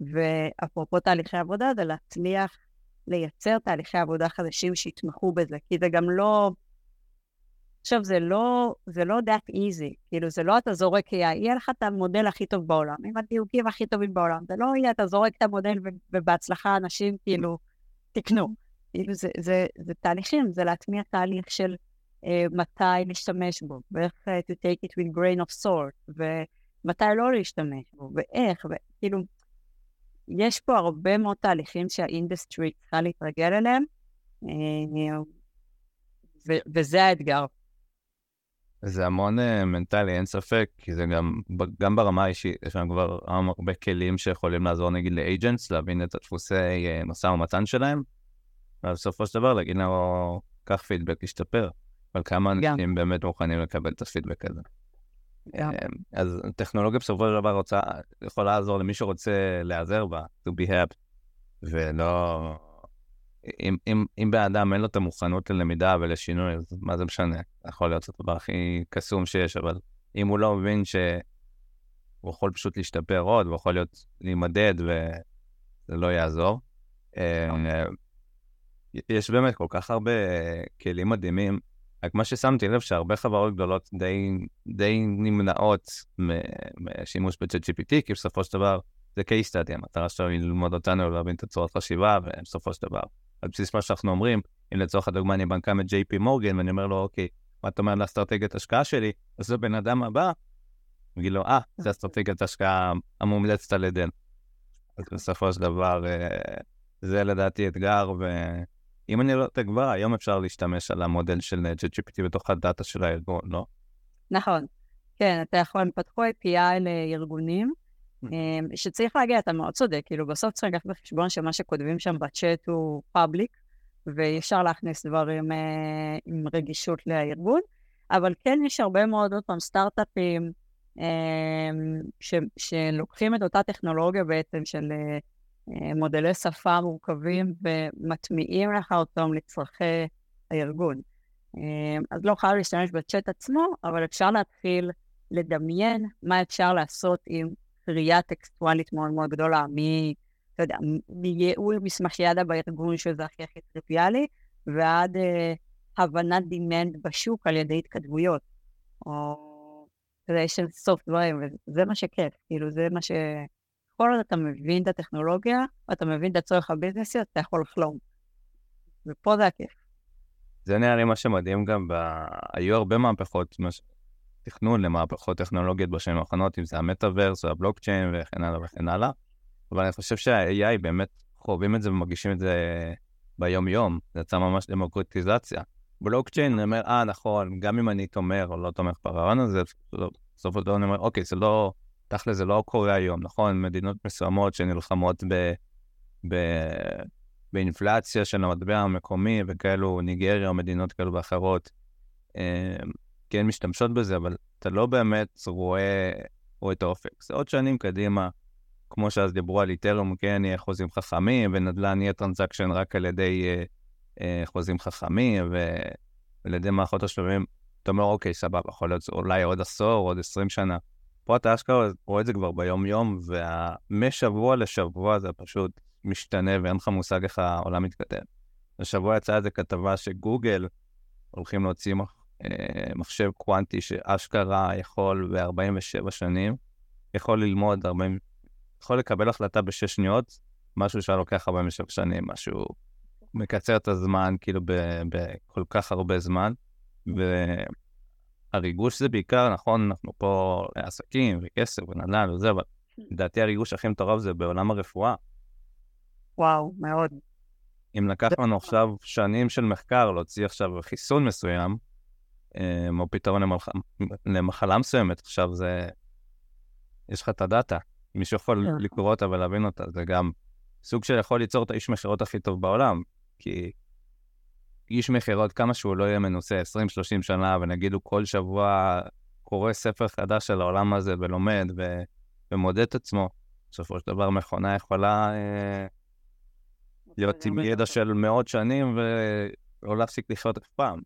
ואפרופו תהליכי עבודה, זה להצליח לייצר תהליכי עבודה חדשים שיתמכו בזה, כי זה גם לא... עכשיו, זה לא, זה לא that easy, כאילו, זה לא אתה זורק AI, יהיה לך את המודל הכי טוב בעולם, עם הדיוקים הכי טובים בעולם, זה לא יהיה אתה זורק את המודל ובהצלחה אנשים כאילו תקנו. כאילו, זה, זה, זה תהליכים, זה להטמיע תהליך של אה, מתי להשתמש בו, ואיך uh, to take it with grain of salt, ומתי לא להשתמש בו, ואיך, וכאילו, יש פה הרבה מאוד תהליכים שה industry צריכה להתרגל אליהם, אה, ו- וזה האתגר. זה המון uh, מנטלי, אין ספק, כי זה גם, גם ברמה האישית, יש לנו כבר הרבה כלים שיכולים לעזור נגיד לאג'נטס, להבין את הדפוסי uh, משא ומתן שלהם, ובסופו של דבר להגיד לו, קח פידבק, תשתפר. אבל כמה אנשים באמת מוכנים לקבל את הפידבק הזה. אמ, אז טכנולוגיה בסופו של דבר רוצה, יכולה לעזור למי שרוצה להיעזר בה, to be happy, ולא... אם, אם, אם בן אדם אין לו את המוכנות ללמידה ולשינוי, אז מה זה משנה? יכול להיות הדבר הכי קסום שיש, אבל אם הוא לא מבין שהוא יכול פשוט להשתפר עוד, הוא יכול להיות להימדד וזה לא יעזור. אמ, יש באמת כל כך הרבה כלים מדהימים רק מה ששמתי לב שהרבה חברות גדולות די, די נמנעות משימוש ב-chat GPT, כי בסופו של דבר זה case study, המטרה שלו היא ללמוד אותנו ולהבין את הצורת חשיבה, ובסופו של דבר, על בסיס מה שאנחנו אומרים, אם לצורך הדוגמה אני בנקם את JP מורגן, ואני אומר לו, אוקיי, מה אתה אומר לאסטרטגיית השקעה שלי? אז זה בן אדם הבא, הוא יגיד לו, אה, זה אסטרטגיית השקעה המומלצת על ידינו. אז בסופו של דבר, אה, זה לדעתי אתגר, ו... אם אני לא טועה כבר, היום אפשר להשתמש על המודל של ChatGPT בתוך הדאטה של הארגון, לא? נכון. כן, אתה יכול, הם פתחו API לארגונים, שצריך להגיע, אתה מאוד צודק, כאילו בסוף צריך לקחת בחשבון שמה שכותבים שם בצ'אט הוא פאבליק, ואפשר להכניס דברים אה, עם רגישות לארגון, אבל כן יש הרבה מאוד, עוד פעם, סטארט-אפים אה, ש, שלוקחים את אותה טכנולוגיה בעצם של אה, אה, מודלי שפה מורכבים ומטמיעים לך אותם לצרכי הארגון. אה, אז לא חייב להשתמש בצ'אט עצמו, אבל אפשר להתחיל לדמיין מה אפשר לעשות עם קריאה טקסטואלית מאוד מאוד גדולה, מ... אתה יודע, מייעול מסמך ידע בארגון, שזה הכי הכי טריוויאלי, ועד אה, הבנת דימנד בשוק על ידי התכתבויות, או creation סוף דברים, וזה מה שכיף, כאילו זה מה ש... כל עוד אתה מבין את הטכנולוגיה, ואתה מבין את הצורך הביזנסי, אתה יכול לחלום. ופה זה הכיף. זה נראה לי מה שמדהים גם, ב... היו הרבה מהפכות, מש... תכנון למהפכות טכנולוגיות בשנים האחרונות, אם זה המטאוורס והבלוקצ'יין וכן הלאה וכן הלאה, אבל אני חושב שה-AI באמת חווים את זה ומרגישים את זה ביום-יום, זה יצא ממש דמוקרטיזציה. בלוקצ'יין, אני אומר, אה, נכון, גם אם אני תומך או לא תומך ברעיון הזה, בסוף הדבר אני אומר, אוקיי, זה לא, תכל'ס זה לא קורה היום, נכון? מדינות מסוימות שנלחמות ב, ב, באינפלציה של המטבע המקומי וכאלו, ניגריה או מדינות כאלו ואחרות, אה, כן משתמשות בזה, אבל אתה לא באמת רואה, רואה את האופק. זה עוד שנים קדימה, כמו שאז דיברו על איתריום, כן, יהיה חוזים חכמים, ונדל"ן יהיה transaction רק על ידי אה, אה, חוזים חכמים, ועל ידי מערכות השלבים. אתה אומר, אוקיי, סבבה, יכול להיות אולי עוד עשור, עוד עשרים שנה. פה אתה אשכרה רואה את זה כבר ביום-יום, ומשבוע לשבוע זה פשוט משתנה, ואין לך מושג איך העולם מתקדם. השבוע יצאה איזה כתבה שגוגל הולכים להוציא מחשב קוונטי שאשכרה יכול ב-47 שנים, יכול ללמוד 40, יכול לקבל החלטה בשש שניות, משהו שהיה לוקח 47 שנים, משהו מקצר את הזמן כאילו בכל כך הרבה זמן, והריגוש זה בעיקר, נכון, אנחנו פה עסקים וכסף ונדל"ן וזה, אבל לדעתי הריגוש הכי מטורף זה בעולם הרפואה. וואו, מאוד. אם לקח לנו עכשיו שנים של מחקר להוציא עכשיו חיסון מסוים, אה, או פתרון למח... למחלה מסוימת, עכשיו זה... יש לך את הדאטה. מישהו יכול כן. לקרוא אותה ולהבין אותה, זה גם סוג של יכול ליצור את האיש מכירות הכי טוב בעולם, כי איש מכירות, כמה שהוא לא יהיה מנוסה, 20-30 שנה, ונגיד הוא כל שבוע קורא ספר חדש של העולם הזה ולומד ו... ומודד את עצמו, בסופו של דבר מכונה יכולה אה, להיות עם ידע של מאות שנים ולא להפסיק לחיות אף פעם.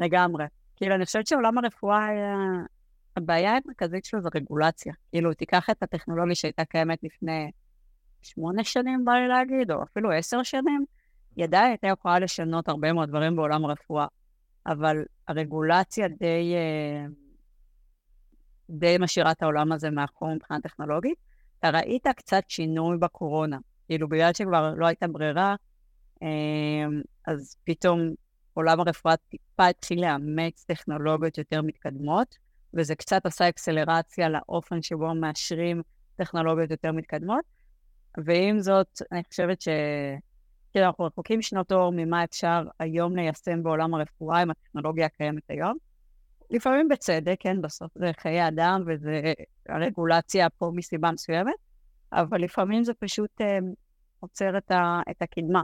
לגמרי. כאילו, אני חושבת שעולם הרפואה, הבעיה המרכזית שלו זה רגולציה. כאילו, תיקח את הטכנולוגיה שהייתה קיימת לפני שמונה שנים, בא לי להגיד, או אפילו עשר שנים, היא עדיין הייתה יכולה לשנות הרבה מאוד דברים בעולם הרפואה. אבל הרגולציה די, אה, די משאירה את העולם הזה מאחור מבחינה טכנולוגית. אתה ראית קצת שינוי בקורונה. כאילו, בגלל שכבר לא הייתה ברירה, אה, אז פתאום עולם הרפואה טיפה התחיל לאמץ טכנולוגיות יותר מתקדמות, וזה קצת עשה אקסלרציה לאופן שבו מאשרים טכנולוגיות יותר מתקדמות. ועם זאת, אני חושבת ש... כאילו, אנחנו רחוקים שנות אור ממה אפשר היום ליישם בעולם הרפואה עם הטכנולוגיה הקיימת היום. לפעמים בצדק, כן, בסוף זה חיי אדם וזה הרגולציה פה מסיבה מסוימת, אבל לפעמים זה פשוט אה, עוצר את, ה, את הקדמה.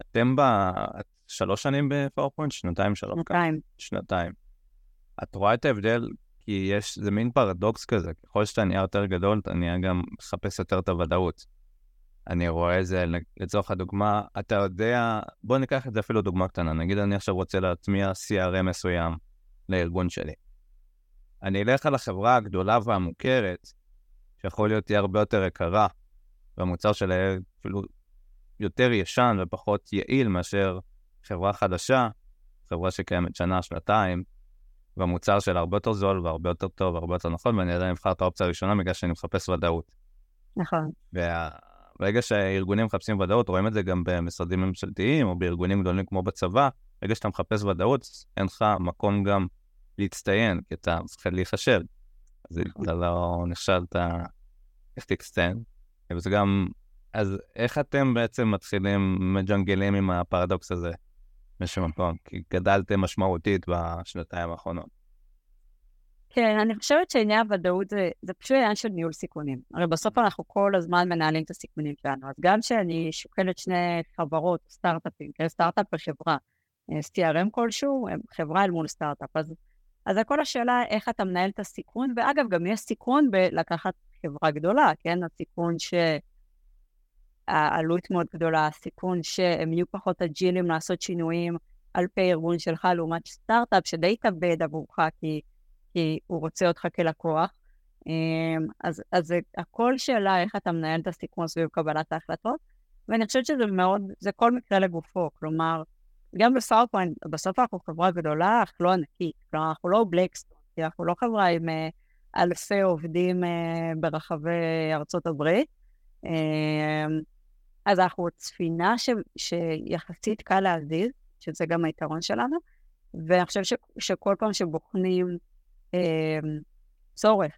אתם בשלוש שנים בפאורפוינט? שנתיים, שלוש? שנתיים. שנתיים. את רואה את ההבדל? כי יש, זה מין פרדוקס כזה, ככל שאתה נהיה יותר גדול, אתה נהיה גם מחפש יותר את הוודאות. אני רואה את זה, לצורך הדוגמה, אתה יודע, בוא ניקח את זה אפילו דוגמה קטנה, נגיד אני עכשיו רוצה להטמיע CRM מסוים לארגון שלי. אני אלך על החברה הגדולה והמוכרת, שיכול להיות תהיה הרבה יותר יקרה, והמוצר שלה אפילו יותר ישן ופחות יעיל מאשר חברה חדשה, חברה שקיימת שנה, שנתיים, והמוצר שלה הרבה יותר זול והרבה יותר טוב והרבה יותר נכון, ואני עדיין אבחר את האופציה הראשונה בגלל שאני מחפש ודאות. נכון. וברגע שהארגונים מחפשים ודאות, רואים את זה גם במשרדים ממשלתיים או בארגונים גדולים כמו בצבא, ברגע שאתה מחפש ודאות, אין לך מקום גם להצטיין, כי אתה מפחד להיחשב. אז נכון. אתה לא נכשלת, איך תצטיין. וזה גם אז איך אתם בעצם מתחילים, מג'נגלים עם הפרדוקס הזה באיזשהו מקום? כי גדלתם משמעותית בשנתיים האחרונות. כן, אני חושבת שעניין הוודאות זה, זה פשוט עניין של ניהול סיכונים. הרי בסוף אנחנו כל הזמן מנהלים את הסיכונים שלנו. אז גם כשאני שוקלת שני חברות, סטארט-אפים, כן, סטארט-אפ וחברה, אה, CRM כלשהו, חברה אל מול סטארט-אפ. אז, אז הכל השאלה איך אתה מנהל את הסיכון, ואגב, גם יש סיכון בלקחת חברה גדולה, כן? הסיכון שהעלות מאוד גדולה, הסיכון שהם יהיו פחות agile-ים לעשות שינויים על פי ארגון שלך, לעומת סטארט-אפ שדי יתאבד עבורך, כי, כי הוא רוצה אותך כלקוח. אמ, אז, אז זה הכל שאלה איך אתה מנהל את הסיכון סביב קבלת ההחלטות, ואני חושבת שזה מאוד, זה כל מקרה לגופו, כלומר, גם בפארופוינט, בסוף אנחנו חברה גדולה, אך לא ענקית. כלומר, אנחנו לא בלקסטון, אנחנו לא חברה עם אה, אלפי עובדים uh, ברחבי ארצות הברית. אז אנחנו ספינה ש, שיחסית קל להזיז, שזה גם היתרון שלנו, ואני חושבת ש, שכל פעם שבוחנים uh, צורך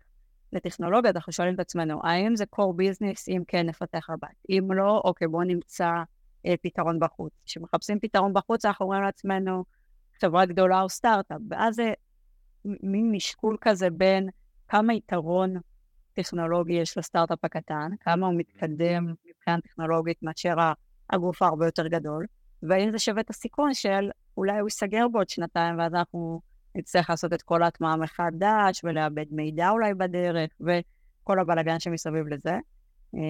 לטכנולוגיה, אנחנו שואלים את עצמנו, האם זה core business, אם כן נפתח הבית? אם לא, אוקיי, בואו נמצא אה, פתרון בחוץ. כשמחפשים פתרון בחוץ, אנחנו אומרים לעצמנו, חברה גדולה או סטארט-אפ, ואז זה מין משקול כזה בין כמה יתרון טכנולוגי יש לסטארט-אפ הקטן, כמה הוא מתקדם מבחינה טכנולוגית מאשר הגוף הרבה יותר גדול, והאם זה שווה את הסיכון של אולי הוא ייסגר בעוד שנתיים, ואז אנחנו נצטרך לעשות את כל ההטמעה מחדש, ולאבד מידע אולי בדרך, וכל הבלאגן שמסביב לזה. אמ,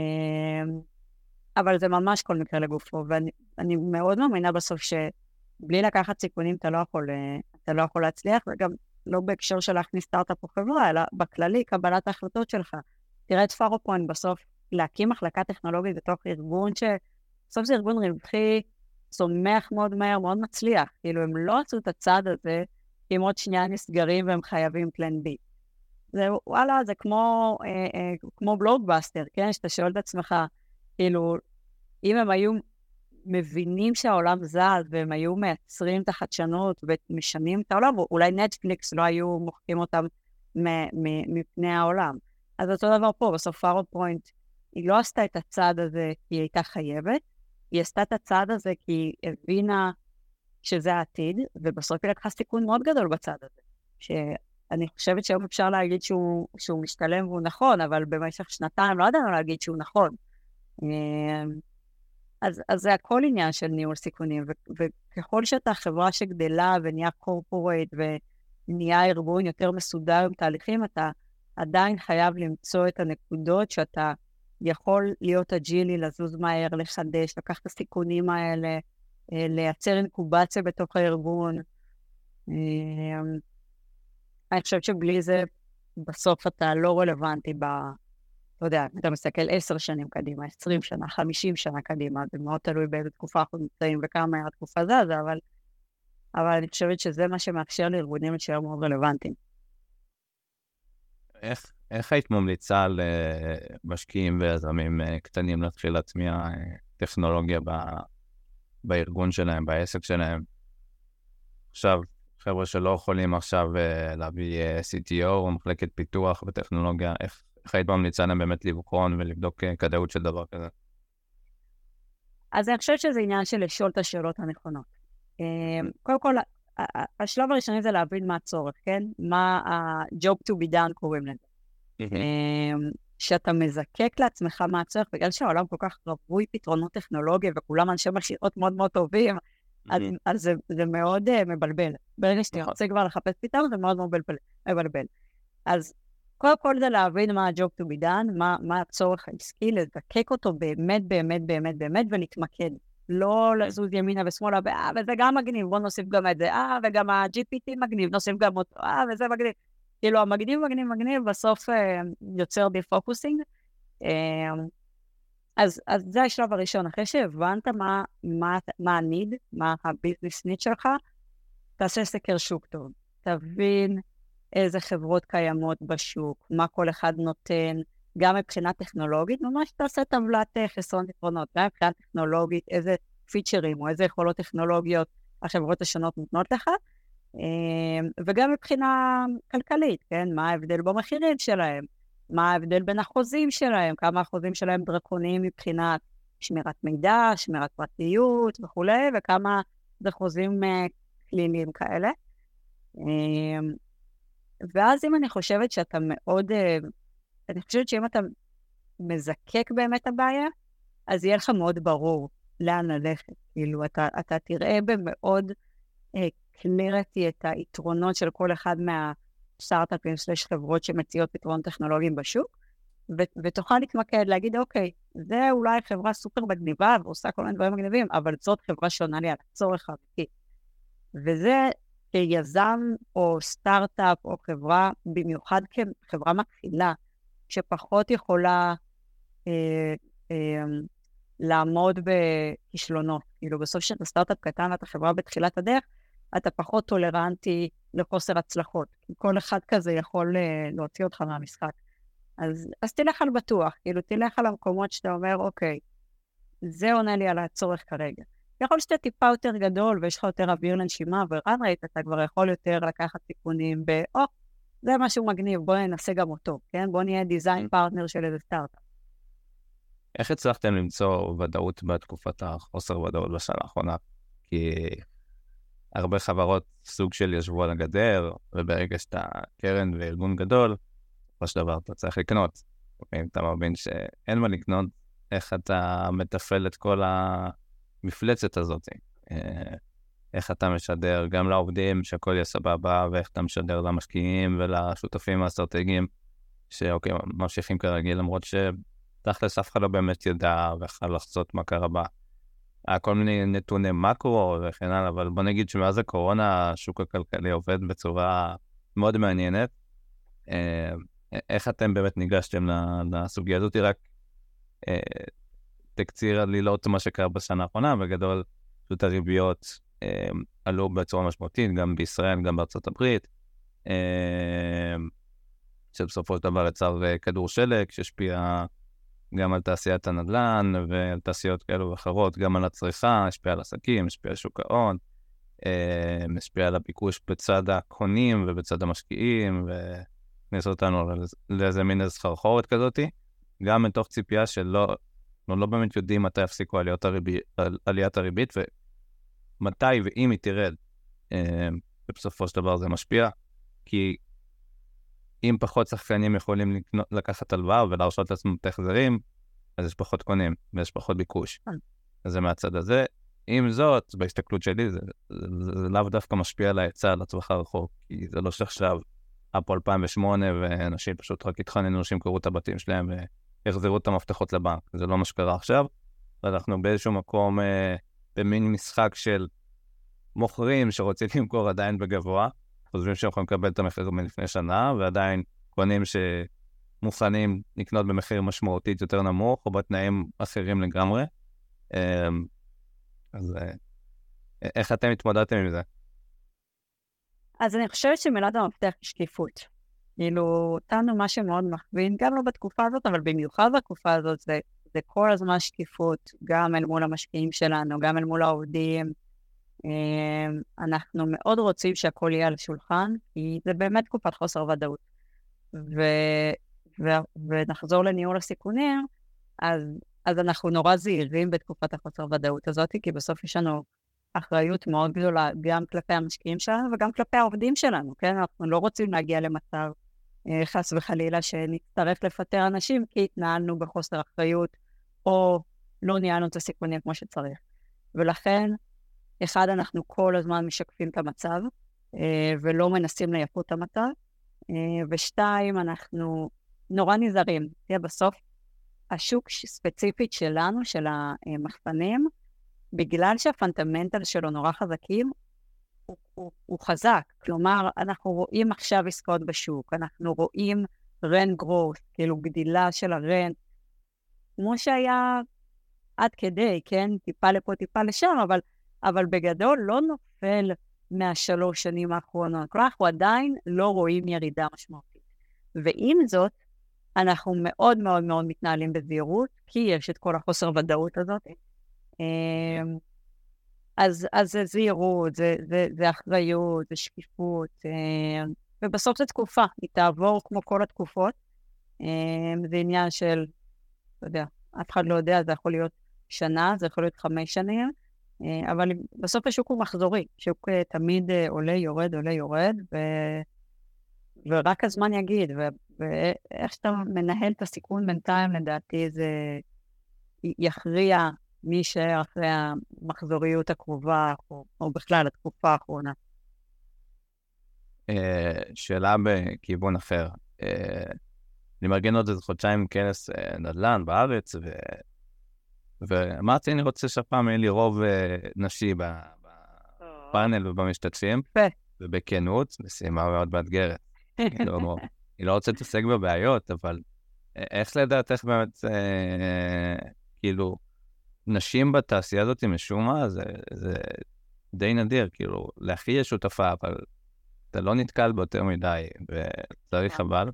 אבל זה ממש כל מקרה לגופו, ואני מאוד מאמינה בסוף שבלי לקחת סיכונים אתה לא יכול, אה, אתה לא יכול להצליח, וגם לא בהקשר של להכניס סטארט-אפ או חברה, אלא בכללי, קבלת ההחלטות שלך. תראה את פארופוינט בסוף, להקים מחלקה טכנולוגית בתוך ארגון ש... בסוף זה ארגון רווחי, צומח מאוד מהר, מאוד מצליח. כאילו, הם לא עשו את הצעד הזה, כי הם עוד שנייה נסגרים והם חייבים plan B. זה, וואלה, זה כמו, אה, אה, כמו בלוקבאסטר, כן? שאתה שואל את עצמך, כאילו, אם הם היו מבינים שהעולם זז, והם היו מייצרים את החדשנות ומשנים את העולם, אולי נטפליקס לא היו מוחקים אותם מפני העולם. אז אותו דבר פה, בסוף פארו פוינט, היא לא עשתה את הצעד הזה כי היא הייתה חייבת, היא עשתה את הצעד הזה כי היא הבינה שזה העתיד, ובסוף היא לקחה סיכון מאוד גדול בצעד הזה. שאני חושבת שהיום אפשר להגיד שהוא, שהוא משתלם והוא נכון, אבל במשך שנתיים לא ידענו להגיד שהוא נכון. אמ, אז, אז זה הכל עניין של ניהול סיכונים, ו, וככל שאתה חברה שגדלה ונהיה corporate ונהיה ארגון יותר מסודר עם תהליכים, אתה עדיין חייב למצוא את הנקודות שאתה יכול להיות agile-י, לזוז מהר, לחדש, לקחת את הסיכונים האלה, אה, לייצר אינקובציה בתוך הארגון. אמ, אני חושבת שבלי זה, בסוף אתה לא רלוונטי אתה יודע, אתה מסתכל עשר שנים קדימה, עשרים שנה, חמישים שנה קדימה, זה מאוד תלוי באיזה תקופה אנחנו נמצאים וכמה מהר התקופה זזה, אבל, אבל אני חושבת שזה מה שמאפשר לארגונים להישאר מאוד רלוונטיים. איך, איך היית ממליצה למשקיעים ויזמים אה, קטנים להתחיל להטמיע אה, טכנולוגיה ב, בארגון שלהם, בעסק שלהם? עכשיו, חבר'ה שלא יכולים עכשיו אה, להביא CTO או מחלקת פיתוח וטכנולוגיה, איך, איך היית ממליצה להם באמת לבחון ולבדוק אה, כדאות של דבר כזה? אז אני חושבת שזה עניין של לשאול את השאלות הנכונות. אה, קודם כל, השלב הראשוני זה להבין מה הצורך, כן? מה ה-job to be done קוראים לזה. אה, שאתה מזקק לעצמך מה הצורך, בגלל שהעולם כל כך רווי פתרונות טכנולוגיה וכולם אנשי מכירות מאוד מאוד טובים, אז, אז זה, זה מאוד אה, מבלבל. ברגע שאתה נכון. רוצה כבר לחפש פתרון, זה מאוד מבלבל. מבלבל. אז קודם כל זה להבין מה ה-job to be done, מה, מה הצורך העסקי, לזקק אותו באמת, באמת, באמת, באמת, ולהתמקד. לא לזוז ימינה ושמאלה, אה, וזה גם מגניב, בוא נוסיף גם את זה, אה, וגם ה-GPT מגניב, נוסיף גם אותו, אה, וזה מגניב. כאילו, המגניב, מגניב, מגניב, בסוף אה, יוצר defocusing. אה, אז, אז זה השלב הראשון. אחרי שהבנת מה, מה, מה ה-need, מה הביזנס need שלך, תעשה סקר שוק טוב. תבין איזה חברות קיימות בשוק, מה כל אחד נותן, גם מבחינה טכנולוגית, ממש תעשה טבלת אה, חסרון יתרונות, גם מבחינה טכנולוגית, איזה פיצ'רים או איזה יכולות טכנולוגיות החברות השונות נותנות לך, וגם מבחינה כלכלית, כן? מה ההבדל במחירים שלהם, מה ההבדל בין החוזים שלהם, כמה החוזים שלהם דרקוניים מבחינת שמירת מידע, שמירת פרטיות וכולי, וכמה זה חוזים קליניים כאלה. ואז אם אני חושבת שאתה מאוד, אני חושבת שאם אתה מזקק באמת הבעיה, אז יהיה לך מאוד ברור לאן ללכת. כאילו, אתה, אתה תראה במאוד קלירטי את היתרונות של כל אחד מהסטארט-אפים סלש חברות שמציעות פתרונות טכנולוגיים בשוק, ו- ותוכל להתמקד, להגיד, אוקיי, זה אולי חברה סופר מגניבה ועושה כל מיני דברים מגניבים, אבל זאת חברה שעונה לי על הצורך האמיתי. וזה כיזם או סטארט-אפ או חברה, במיוחד כחברה מתחילה, שפחות יכולה אה, אה, לעמוד בכישלונות. כאילו, בסוף כשאתה סטארט-אפ קטן ואתה חברה בתחילת הדרך, אתה פחות טולרנטי לחוסר הצלחות. כל אחד כזה יכול אה, להוציא אותך מהמשחק. אז, אז תלך על בטוח, כאילו, תלך על המקומות שאתה אומר, אוקיי, זה עונה לי על הצורך כרגע. יכול שאתה טיפה יותר גדול ויש לך יותר אוויר לנשימה ו run rate, אתה כבר יכול יותר לקחת סיכונים ב, או, זה משהו מגניב, בוא ננסה גם אותו, כן? בוא נהיה design partner של איזה סטארט-אפ. איך הצלחתם למצוא ודאות בתקופת החוסר ודאות בשנה האחרונה? כי הרבה חברות סוג של ישבו על הגדר, וברגע שאתה קרן וארגון גדול, בסופו של דבר אתה צריך לקנות. אם אתה מבין שאין מה לקנות, איך אתה מתפעל את כל המפלצת הזאת? אה, איך אתה משדר גם לעובדים שהכל יהיה סבבה, ואיך אתה משדר למשקיעים ולשותפים האסטרטגיים, שאוקיי, ממשיכים כרגיל, למרות שתכלס אף אחד לא באמת ידע ויכול לחצות מה קרה בה. היה כל מיני נתוני מקרו וכן הלאה, אבל בוא נגיד שמאז הקורונה השוק הכלכלי עובד בצורה מאוד מעניינת. אה, איך אתם באמת ניגשתם לסוגיה הזאת? רק אה, תקציר עלילות מה שקרה בשנה האחרונה, בגדול פשוט הריביות אה, עלו בצורה משמעותית, גם בישראל, גם בארצות הברית, שבסופו של דבר יצר כדור שלג שהשפיע גם על תעשיית הנדל"ן ועל תעשיות כאלו ואחרות, גם על הצריכה, השפיע על עסקים, השפיע על שוק ההון, אה, השפיע על הביקוש בצד הקונים ובצד המשקיעים, והכניס אותנו לאיזה מין סחרחורת כזאתי, גם מתוך ציפייה שלא לא, לא באמת יודעים מתי יפסיקו עליות הריבי, עליית הריבית ומתי ואם היא תרד. אה, ובסופו של דבר זה משפיע, כי אם פחות שחקנים יכולים לקנות, לקחת הלוואה ולהרשות לעצמם את ההחזרים, אז יש פחות קונים ויש פחות ביקוש. אז כן. זה מהצד הזה. עם זאת, בהסתכלות שלי, זה, זה, זה, זה לאו דווקא משפיע על ההיצע לטווח הרחוק, כי זה לא שעכשיו אפו 2008 ואנשים פשוט רק התחננו שימכרו את הבתים שלהם ויחזרו את המפתחות לבנק. זה לא מה שקרה עכשיו, ואנחנו באיזשהו מקום אה, במין משחק של מוכרים שרוצים למכור עדיין בגבוה, חושבים שהם יכולים לקבל את המחיר מלפני שנה, ועדיין קונים שמוכנים לקנות במחיר משמעותית יותר נמוך, או בתנאים אחרים לגמרי. אמ, אז אה, איך אתם התמודדתם עם זה? אז אני חושבת שמילת המפתח היא שקיפות. כאילו, אותנו מה שמאוד מכווין, גם לא בתקופה הזאת, אבל במיוחד בתקופה הזאת, זה, זה כל הזמן שקיפות, גם אל מול המשקיעים שלנו, גם אל מול העובדים, אנחנו מאוד רוצים שהכל יהיה על השולחן, כי זה באמת תקופת חוסר ודאות. ו... ו... ונחזור לניהול הסיכונים, אז, אז אנחנו נורא זהירים בתקופת החוסר ודאות הזאת, כי בסוף יש לנו אחריות מאוד גדולה גם כלפי המשקיעים שלנו וגם כלפי העובדים שלנו, כן? אנחנו לא רוצים להגיע למצב, אה, חס וחלילה, שנצטרך לפטר אנשים כי התנהלנו בחוסר אחריות, או לא ניהלנו את הסיכונים כמו שצריך. ולכן, אחד, אנחנו כל הזמן משקפים את המצב, אה, ולא מנסים לייפות את המצב, אה, ושתיים, אנחנו נורא נזהרים. תראה, בסוף, השוק ספציפית שלנו, של המחסנים, בגלל שהפונדמנטל שלו נורא חזקים, הוא, הוא, הוא חזק. כלומר, אנחנו רואים עכשיו עסקאות בשוק, אנחנו רואים רנט גרוס, כאילו גדילה של הרנט, כמו שהיה עד כדי, כן? טיפה לפה, טיפה לשם, אבל אבל בגדול לא נופל מהשלוש שנים האחרונות. כלומר, אנחנו עדיין לא רואים ירידה משמעותית. ועם זאת, אנחנו מאוד מאוד מאוד מתנהלים בזהירות, כי יש את כל החוסר ודאות הזאת. אמ, אז, אז זה זהירות, זה, זה, זה אחריות, זה שקיפות, אמ, ובסוף זו תקופה, היא תעבור כמו כל התקופות. אמ, זה עניין של, אתה יודע, אף אחד לא יודע, זה יכול להיות שנה, זה יכול להיות חמש שנים, אבל בסוף השוק הוא מחזורי, שוק אה, תמיד אה, עולה, יורד, עולה, יורד, ו... ורק הזמן יגיד, ו... ואיך שאתה מנהל את הסיכון בינתיים, לדעתי זה יכריע מי יישאר אחרי המחזוריות הקרובה, או, או בכלל התקופה האחרונה. שאלה בכיוון אחר. אני מארגן עוד איזה חודשיים כנס נדל"ן בארץ, ו... ואמרתי, אני רוצה שהפעם יהיה לי רוב אה, נשי בפאנל ובמשתתפים, ובכנות, משימה מאוד מאתגרת. אני לא רוצה להתעסק בבעיות, אבל איך לדעתך באמת, אה, כאילו, נשים בתעשייה הזאת משום מה, זה, זה די נדיר, כאילו, לאחי יש שותפה, אבל אתה לא נתקל בו יותר מדי, וצריך כן. אבל.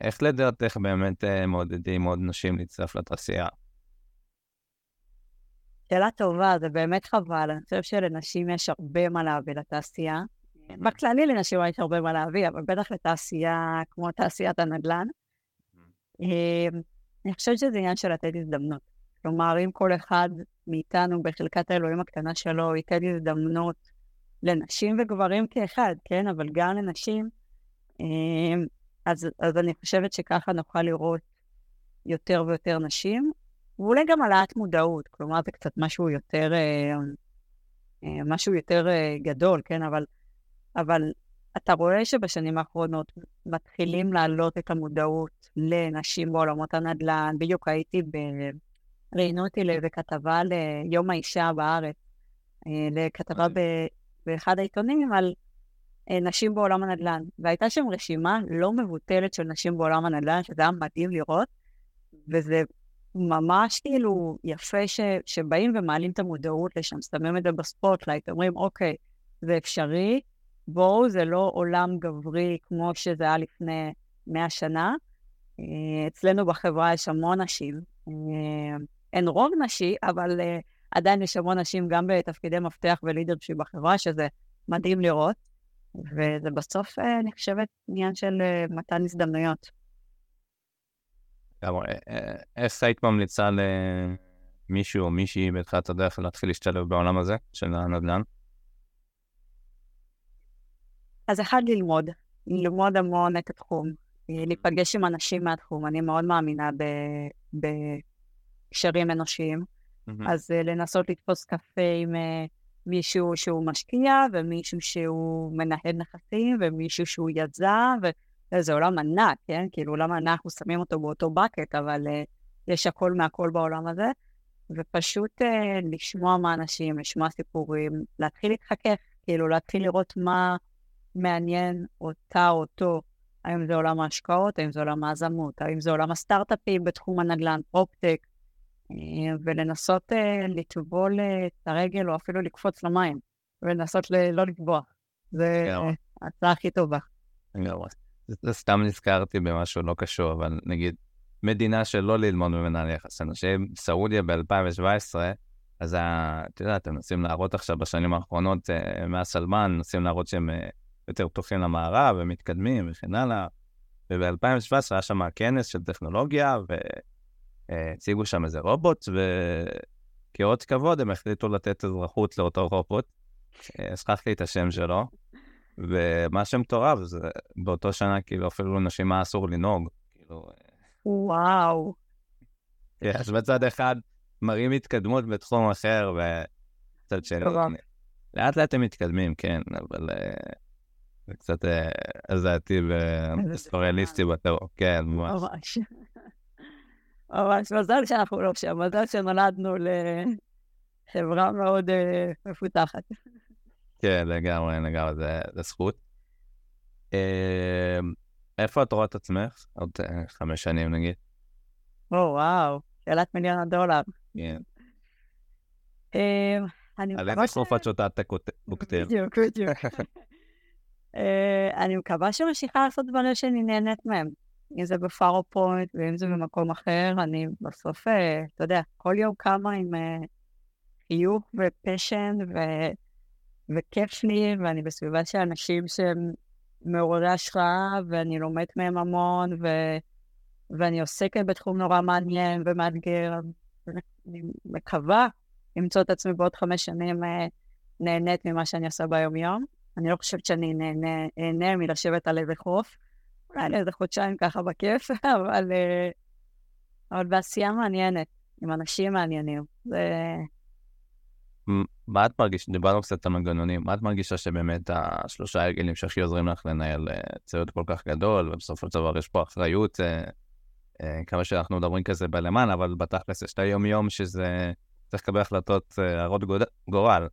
איך לדעתך באמת אה, מעודדים עוד נשים להצטרף לתעשייה? שאלה טובה, זה באמת חבל. אני חושבת שלנשים יש הרבה מה להביא לתעשייה. בכללי לנשים יש הרבה מה להביא, אבל בטח לתעשייה כמו תעשיית הנדל"ן. אמ, אני חושבת שזה עניין של לתת הזדמנות. כלומר, אם כל אחד מאיתנו בחלקת האלוהים הקטנה שלו ייתן הזדמנות לנשים וגברים כאחד, כן? אבל גם לנשים, אמ, אז, אז אני חושבת שככה נוכל לראות יותר ויותר נשים, ואולי גם העלאת מודעות, כלומר זה קצת משהו יותר, אה, אה, משהו יותר אה, גדול, כן? אבל, אבל אתה רואה שבשנים האחרונות מתחילים להעלות את המודעות לנשים בעולמות הנדל"ן. בדיוק הייתי, ב... ראיינו אותי לאיזה כתבה ליום האישה בארץ, לכתבה ב... באחד העיתונים על נשים בעולם הנדל"ן. והייתה שם רשימה לא מבוטלת של נשים בעולם הנדל"ן, שזה היה מדהים לראות, וזה ממש כאילו יפה ש, שבאים ומעלים את המודעות לשם, שמים את זה ב spotlight, אומרים, אוקיי, זה אפשרי, בואו, זה לא עולם גברי כמו שזה היה לפני מאה שנה. אה, אצלנו בחברה יש המון נשים. אה, אין רוב נשי, אבל אה, עדיין יש המון נשים גם בתפקידי מפתח ולידרשיפ בחברה, שזה מדהים לראות. וזה בסוף, אני חושבת, עניין של מתן הזדמנויות. לגמרי. אה, איך היית ממליצה למישהו או מישהי בתחילת הדרך להתחיל להשתלב בעולם הזה של הנדל"ן? אז אחד, ללמוד. ללמוד המון את התחום. להיפגש עם אנשים מהתחום. אני מאוד מאמינה בקשרים אנושיים. אז אה, לנסות לתפוס קפה עם אה, מישהו שהוא משקיע, ומישהו שהוא מנהל נכסים, ומישהו שהוא יזם, זה עולם ענק, כן? כאילו, עולם ענק, אנחנו שמים אותו באותו בקט, אבל uh, יש הכל מהכל בעולם הזה. ופשוט uh, לשמוע מהאנשים, לשמוע סיפורים, להתחיל להתחכך, כאילו, להתחיל לראות מה מעניין אותה או אותו. האם זה עולם ההשקעות, האם זה עולם היזמות, האם זה עולם הסטארט-אפים בתחום הנדל"ן, פרופטק, uh, ולנסות uh, לטבול את הרגל או אפילו לקפוץ למים, ולנסות ל- לא לטבוע. זה ההצעה הכי טובה. לגמרי. זה סתם נזכרתי במשהו לא קשור, אבל נגיד, מדינה שלא ללמוד ממנה על יחס אנשים, סעודיה ב-2017, אז את יודעת, הם מנסים להראות עכשיו בשנים האחרונות, אה, מאז סלמן, מנסים להראות שהם אה, יותר פתוחים למערב ומתקדמים וכן הלאה. וב-2017 היה שם כנס של טכנולוגיה, והציגו שם איזה רובוט, וכאות כבוד הם החליטו לתת אזרחות לאותו רובוט. אה, שכחתי את השם שלו. ומה שמטורף זה באותו שנה כאילו אפילו לנשים היה אסור לנהוג. כאילו... וואו. אז בצד אחד מראים התקדמות בתחום אחר, ובצד שני... לאט לאט הם מתקדמים, כן, אבל אה, זה קצת אה, הזעתי וספריאליסטי בטרור, כן, ממש. ממש. ממש, מזל שאנחנו לא שם, מזל שנולדנו לחברה מאוד אה, מפותחת. כן, לגמרי, לגמרי, זה, זכות. אמ, איפה את רואה את עצמך עוד אה, חמש שנים נגיד? או, וואו, שאלת מיליון הדולר. כן. אמ, על איזה חוף את שותה את הקוקטייל? בדיוק, בדיוק. אה, אני מקווה שממשיכה לעשות דברים שאני נהנית מהם. אם זה בפארו פוינט ואם זה במקום אחר, אני בסוף, אה, אתה יודע, כל יום קמה עם חיוך ופשן וכיף לי, ואני בסביבה של אנשים שהם מעוררי השראה, ואני לומדת מהם המון, ו... ואני עוסקת בתחום נורא מעניין ומאתגר. אני מקווה למצוא את עצמי בעוד חמש שנים אה, נהנית ממה שאני עושה ביום-יום. אני לא חושבת שאני נהנה, מלשבת על איזה חוף, אולי לאיזה חודשיים ככה בכיף, אבל, אה, אבל בעשייה מעניינת, עם אנשים מעניינים. זה... מה את מרגישה, דיברנו קצת על מנגנונים, מה את מרגישה שבאמת השלושה הרגלים שהכי עוזרים לך לנהל אה, צוות כל כך גדול, ובסופו של דבר יש פה אחריות, כמה שאנחנו מדברים כזה בלמען, אבל בתכלס יש את היום-יום שזה צריך לקבל החלטות הרות גורל.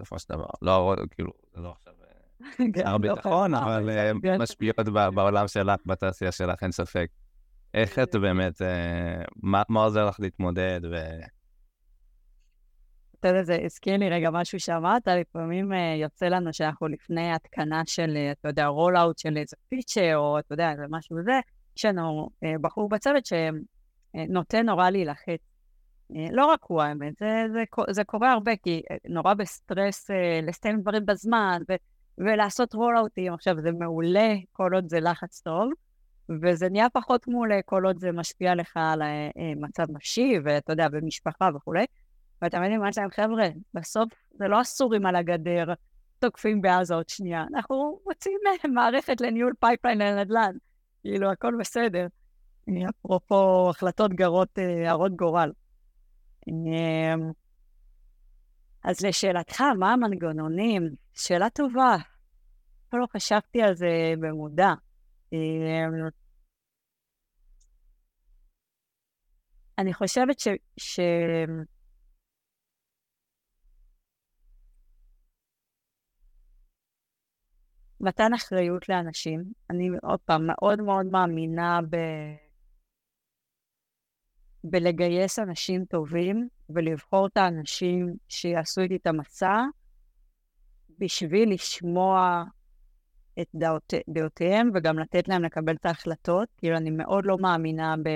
בסופו של דבר. לא הרוב, כאילו, זה לא עכשיו כן, שר לא ביטחון, אבל אה, כן. משפיעות בעולם שלך, בתעשייה שלך, אין ספק. איך את באמת, אה, מה עוזר לך להתמודד ו... אתה יודע, זה הזכיר לי רגע משהו שאמרת, לפעמים אה, יוצא לנו שאנחנו לפני התקנה של, אתה יודע, roll-out של איזה פיצ'ר, או אתה יודע, זה משהו וזה, יש לנו בחור בצוות שנוטה נורא להילחץ אה, לא רק הוא האמת, זה, זה, זה קורה הרבה, כי אה, נורא בסטרס אה, לסיים דברים בזמן ו, ולעשות רול-אוטים. עכשיו, זה מעולה כל עוד זה לחץ טוב, וזה נהיה פחות מעולה כל עוד זה משפיע לך על מצב נפשי, ואתה יודע, במשפחה וכולי. ואתה מבין, מה להם, חבר'ה, בסוף זה לא הסורים על הגדר, תוקפים בעזה עוד שנייה. אנחנו רוצים מערכת לניהול pipeline לנדל"ן. כאילו, הכל בסדר. אפרופו החלטות גרות, הרות גורל. אמ, אז לשאלתך, מה המנגנונים? שאלה טובה. לא חשבתי על זה במודע. אמ, אני חושבת ש... ש... מתן אחריות לאנשים. אני עוד פעם מאוד מאוד מאמינה ב... בלגייס אנשים טובים ולבחור את האנשים שיעשו איתי את המסע בשביל לשמוע את דעות, דעותיהם וגם לתת להם לקבל את ההחלטות. כאילו, אני מאוד לא מאמינה ב...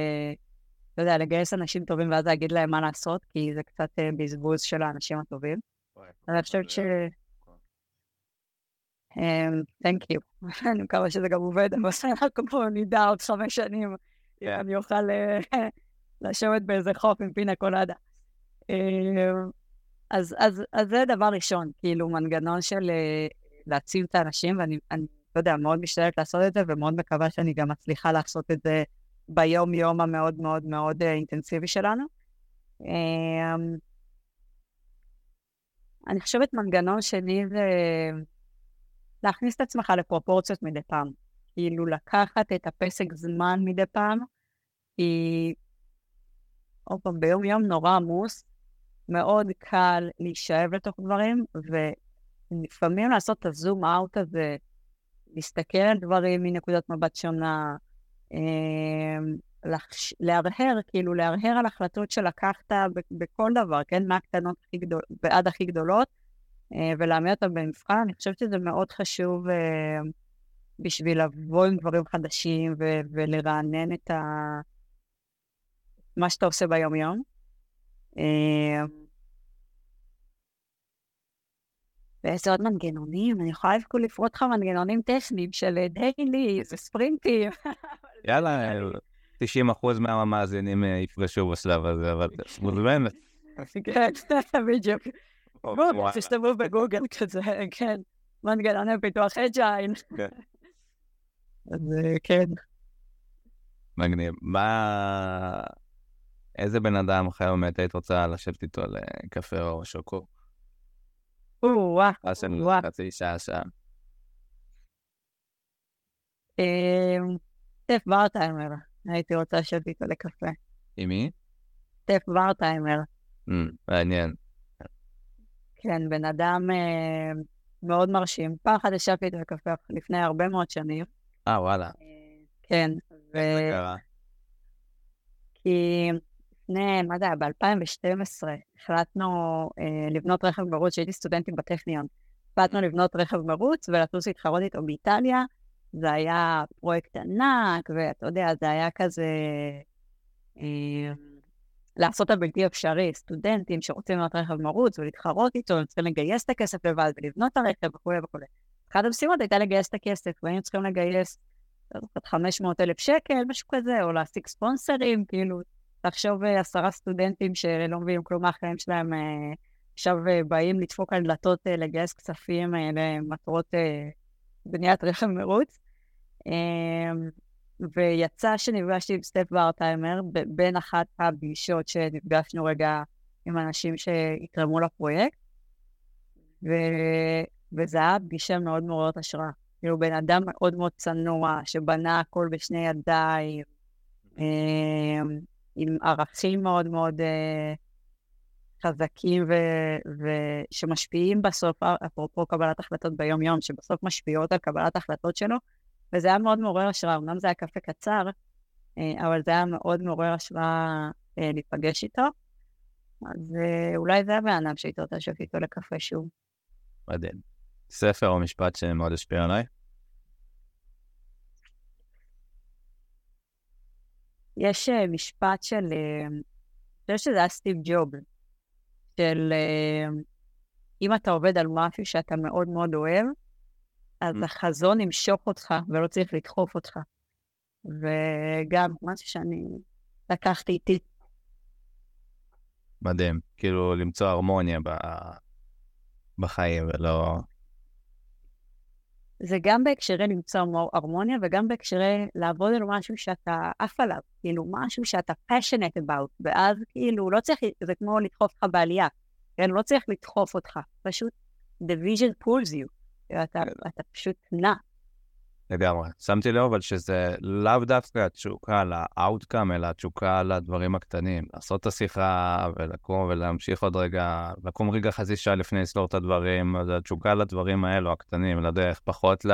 אתה יודע, לגייס אנשים טובים ואז להגיד להם מה לעשות, כי זה קצת uh, בזבוז של האנשים הטובים. אני חושבת ש... תנק יו. אני מקווה שזה גם עובד, אבל אנחנו נדע עוד חמש שנים, אם אני אוכל uh, לשבת באיזה חוף עם פינה קולדה. אה, אז, אז, אז זה דבר ראשון, כאילו מנגנון של אה, להציל את האנשים, ואני, אני, לא יודע, מאוד משתדלת לעשות את זה, ומאוד מקווה שאני גם מצליחה לעשות את זה ביום-יום המאוד מאוד מאוד אה, אינטנסיבי שלנו. אני חושבת מנגנון שני זה להכניס את עצמך לפרופורציות מדי פעם. כאילו לקחת את הפסק זמן מדי פעם, כי עוד פעם, ביום-יום נורא עמוס, מאוד קל להישאב לתוך דברים, ולפעמים לעשות את הזום אאוט הזה, להסתכל על דברים מנקודת מבט שונה, אמ, לחש... להרהר, כאילו להרהר על החלטות שלקחת בכל דבר, כן? מהקטנות הכי גדול... ועד הכי גדולות, ולהעמיד אותן במבחן. אני חושבת שזה מאוד חשוב אה, בשביל לבוא עם דברים חדשים ו... ולרענן את ה... מה שאתה עושה ביום-יום. ואיזה עוד מנגנונים? אני יכולה אפילו לפרוט לך מנגנונים טכניים של דיילי, זה ספרינטים. יאללה, 90 אחוז מהמאזינים אה, יפגשו בשלב הזה, אבל מוזמנת. כן, בדיוק. בואו, תשתמשו בגוגל כזה, כן. מנגנוני פיתוח אג'ייל. אז כן. מגניב. מה... איזה בן אדם אחר באמת היית רוצה לשבת איתו על קפה או שוקו? או-אה, או-אה. חצי שעה, שעה. סטף ברטיימר, הייתי רוצה לשבת איתו לקפה. עם מי? סטף ברטיימר. מעניין. כן, בן אדם אה, מאוד מרשים. פעם אחת ישבתי איתו לקפה לפני הרבה מאוד שנים. אה, וואלה. אה, כן. איך זה קרה? כי לפני, מה זה היה, ב-2012, החלטנו אה, לבנות רכב מרוץ, כשהייתי סטודנטית בטכניון. החלטנו לבנות רכב מרוץ ולטוס להתחרות איתו באיטליה. זה היה פרויקט ענק, ואתה יודע, זה היה כזה... אה, לעשות הבלתי אפשרי, סטודנטים שרוצים לבנות רכב מרוץ ולהתחרות איתו, הם צריכים לגייס את הכסף לבד ולבנות את הרכב וכולי וכולי. אחת המשימות הייתה לגייס את הכסף, והיינו צריכים לגייס 500 אלף שקל, משהו כזה, או להשיג ספונסרים, כאילו, תחשוב אה, עשרה סטודנטים שלא מבינים כלום מהחיים שלהם, אה, עכשיו אה, באים לדפוק על דלתות לגייס כספים למטרות בניית רכב מרוץ. ויצא שנפגשתי עם סטף בארטיימר בין אחת הפגישות שנפגשנו רגע עם אנשים שיתרמו לפרויקט, ו... וזה היה פגישה מאוד מעוררת השראה. כאילו, בן אדם מאוד מאוד צנוע, שבנה הכל בשני ידיים, אמ, עם ערכים מאוד מאוד אה, חזקים ושמשפיעים בסוף, אפרופו קבלת החלטות ביום-יום, שבסוף משפיעות על קבלת החלטות שלו, וזה היה מאוד מעורר השראה. אמנם זה היה קפה קצר, אה, אבל זה היה מאוד מעורר השראה אה, להיפגש איתו. אז אולי זה הבן אדם שאיתו תשב איתו לקפה שוב. מדהים. ספר או משפט שמאוד השפיע עליי? יש אה, משפט של, אה, אני חושבת שזה היה סטיב ג'וב, של אה, אם אתה עובד על משהו שאתה מאוד מאוד אוהב, אז. החזון ימשוך אותך ולא צריך לדחוף אותך. וגם משהו שאני לקחתי איתי. מדהים, כאילו למצוא הרמוניה בחיים ולא... זה גם בהקשרי למצוא הרמוניה וגם בהקשרי לעבוד על משהו שאתה עף עליו, כאילו משהו שאתה passionate about, ואז כאילו לא צריך, זה כמו לדחוף אותך בעלייה, כן? לא צריך לדחוף אותך, פשוט the vision pulls you, אתה, אתה פשוט נע. לגמרי. שמתי לב אבל שזה לאו דווקא התשוקה לאאוטקאם, אלא התשוקה לדברים הקטנים. לעשות את השיחה ולקום ולהמשיך עוד רגע, לקום רגע חצי שעה לפני לסגור את הדברים, אז התשוקה לדברים האלו, הקטנים, לדרך, פחות ל...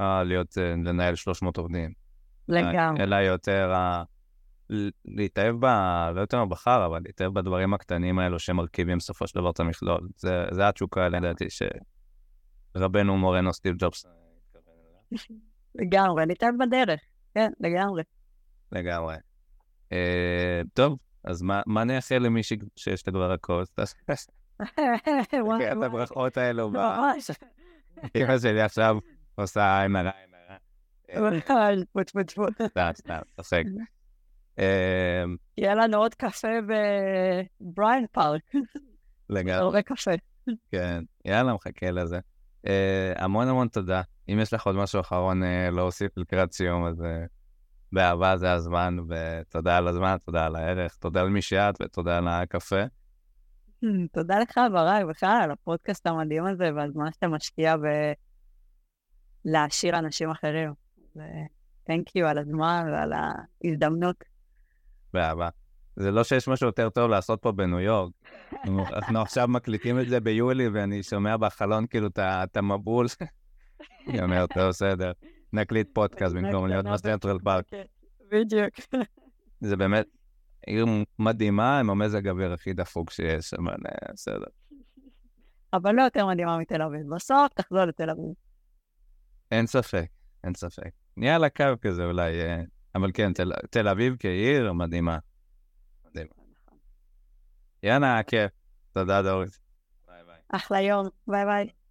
להיות, אה, לנהל 300 עובדים. לגמרי. אלא יותר ה... להתאהב ב... לא יותר בחר, אבל להתאהב בדברים הקטנים האלו שמרכיבים בסופו של דבר את המכלול. זה, זה התשוקה, לדעתי, שרבנו מורנו סטיב ג'ובס לגמרי, ניתן בדרך, כן, לגמרי. לגמרי. אה, טוב, אז מה נאחל למישהי שיש לה כבר הכל? את הברכות האלו. ממש. אמא שלי עכשיו עושה עין עין הרע. סתם, סתם, צחק. יהיה לנו עוד קפה בבריין פארק. לגמרי. הרבה קפה. כן, יאללה, מחכה לזה. אה, המון המון תודה. אם יש לך עוד משהו אחרון אה, להוסיף לקראת סיום, אז אה, באהבה זה הזמן, ותודה על הזמן, תודה על הערך, תודה על מי שאת ותודה על הקפה. תודה לך, ברק, בכלל על הפודקאסט המדהים הזה והזמן שאתה משקיע בלהעשיר אנשים אחרים. ו-thank you על הזמן ועל ההזדמנות. באהבה. זה לא שיש משהו יותר טוב לעשות פה בניו יורק. אנחנו עכשיו מקליטים את זה ביולי, ואני שומע בחלון כאילו את המבול. אני אומר, טוב, בסדר. נקליט פודקאסט במקום להיות בסנטרל פארק. בדיוק. זה באמת עיר מדהימה עם המזג האוויר הכי דפוק שיש, אבל בסדר. אבל לא יותר מדהימה מתל אביב. בסוף תחזור לתל אביב. אין ספק, אין ספק. נהיה על הקו כזה אולי, אה, אבל כן, תל אביב כעיר. מדהימה. יאללה, כיף. תודה, דוריס. ביי ביי. אחלה יום, ביי ביי.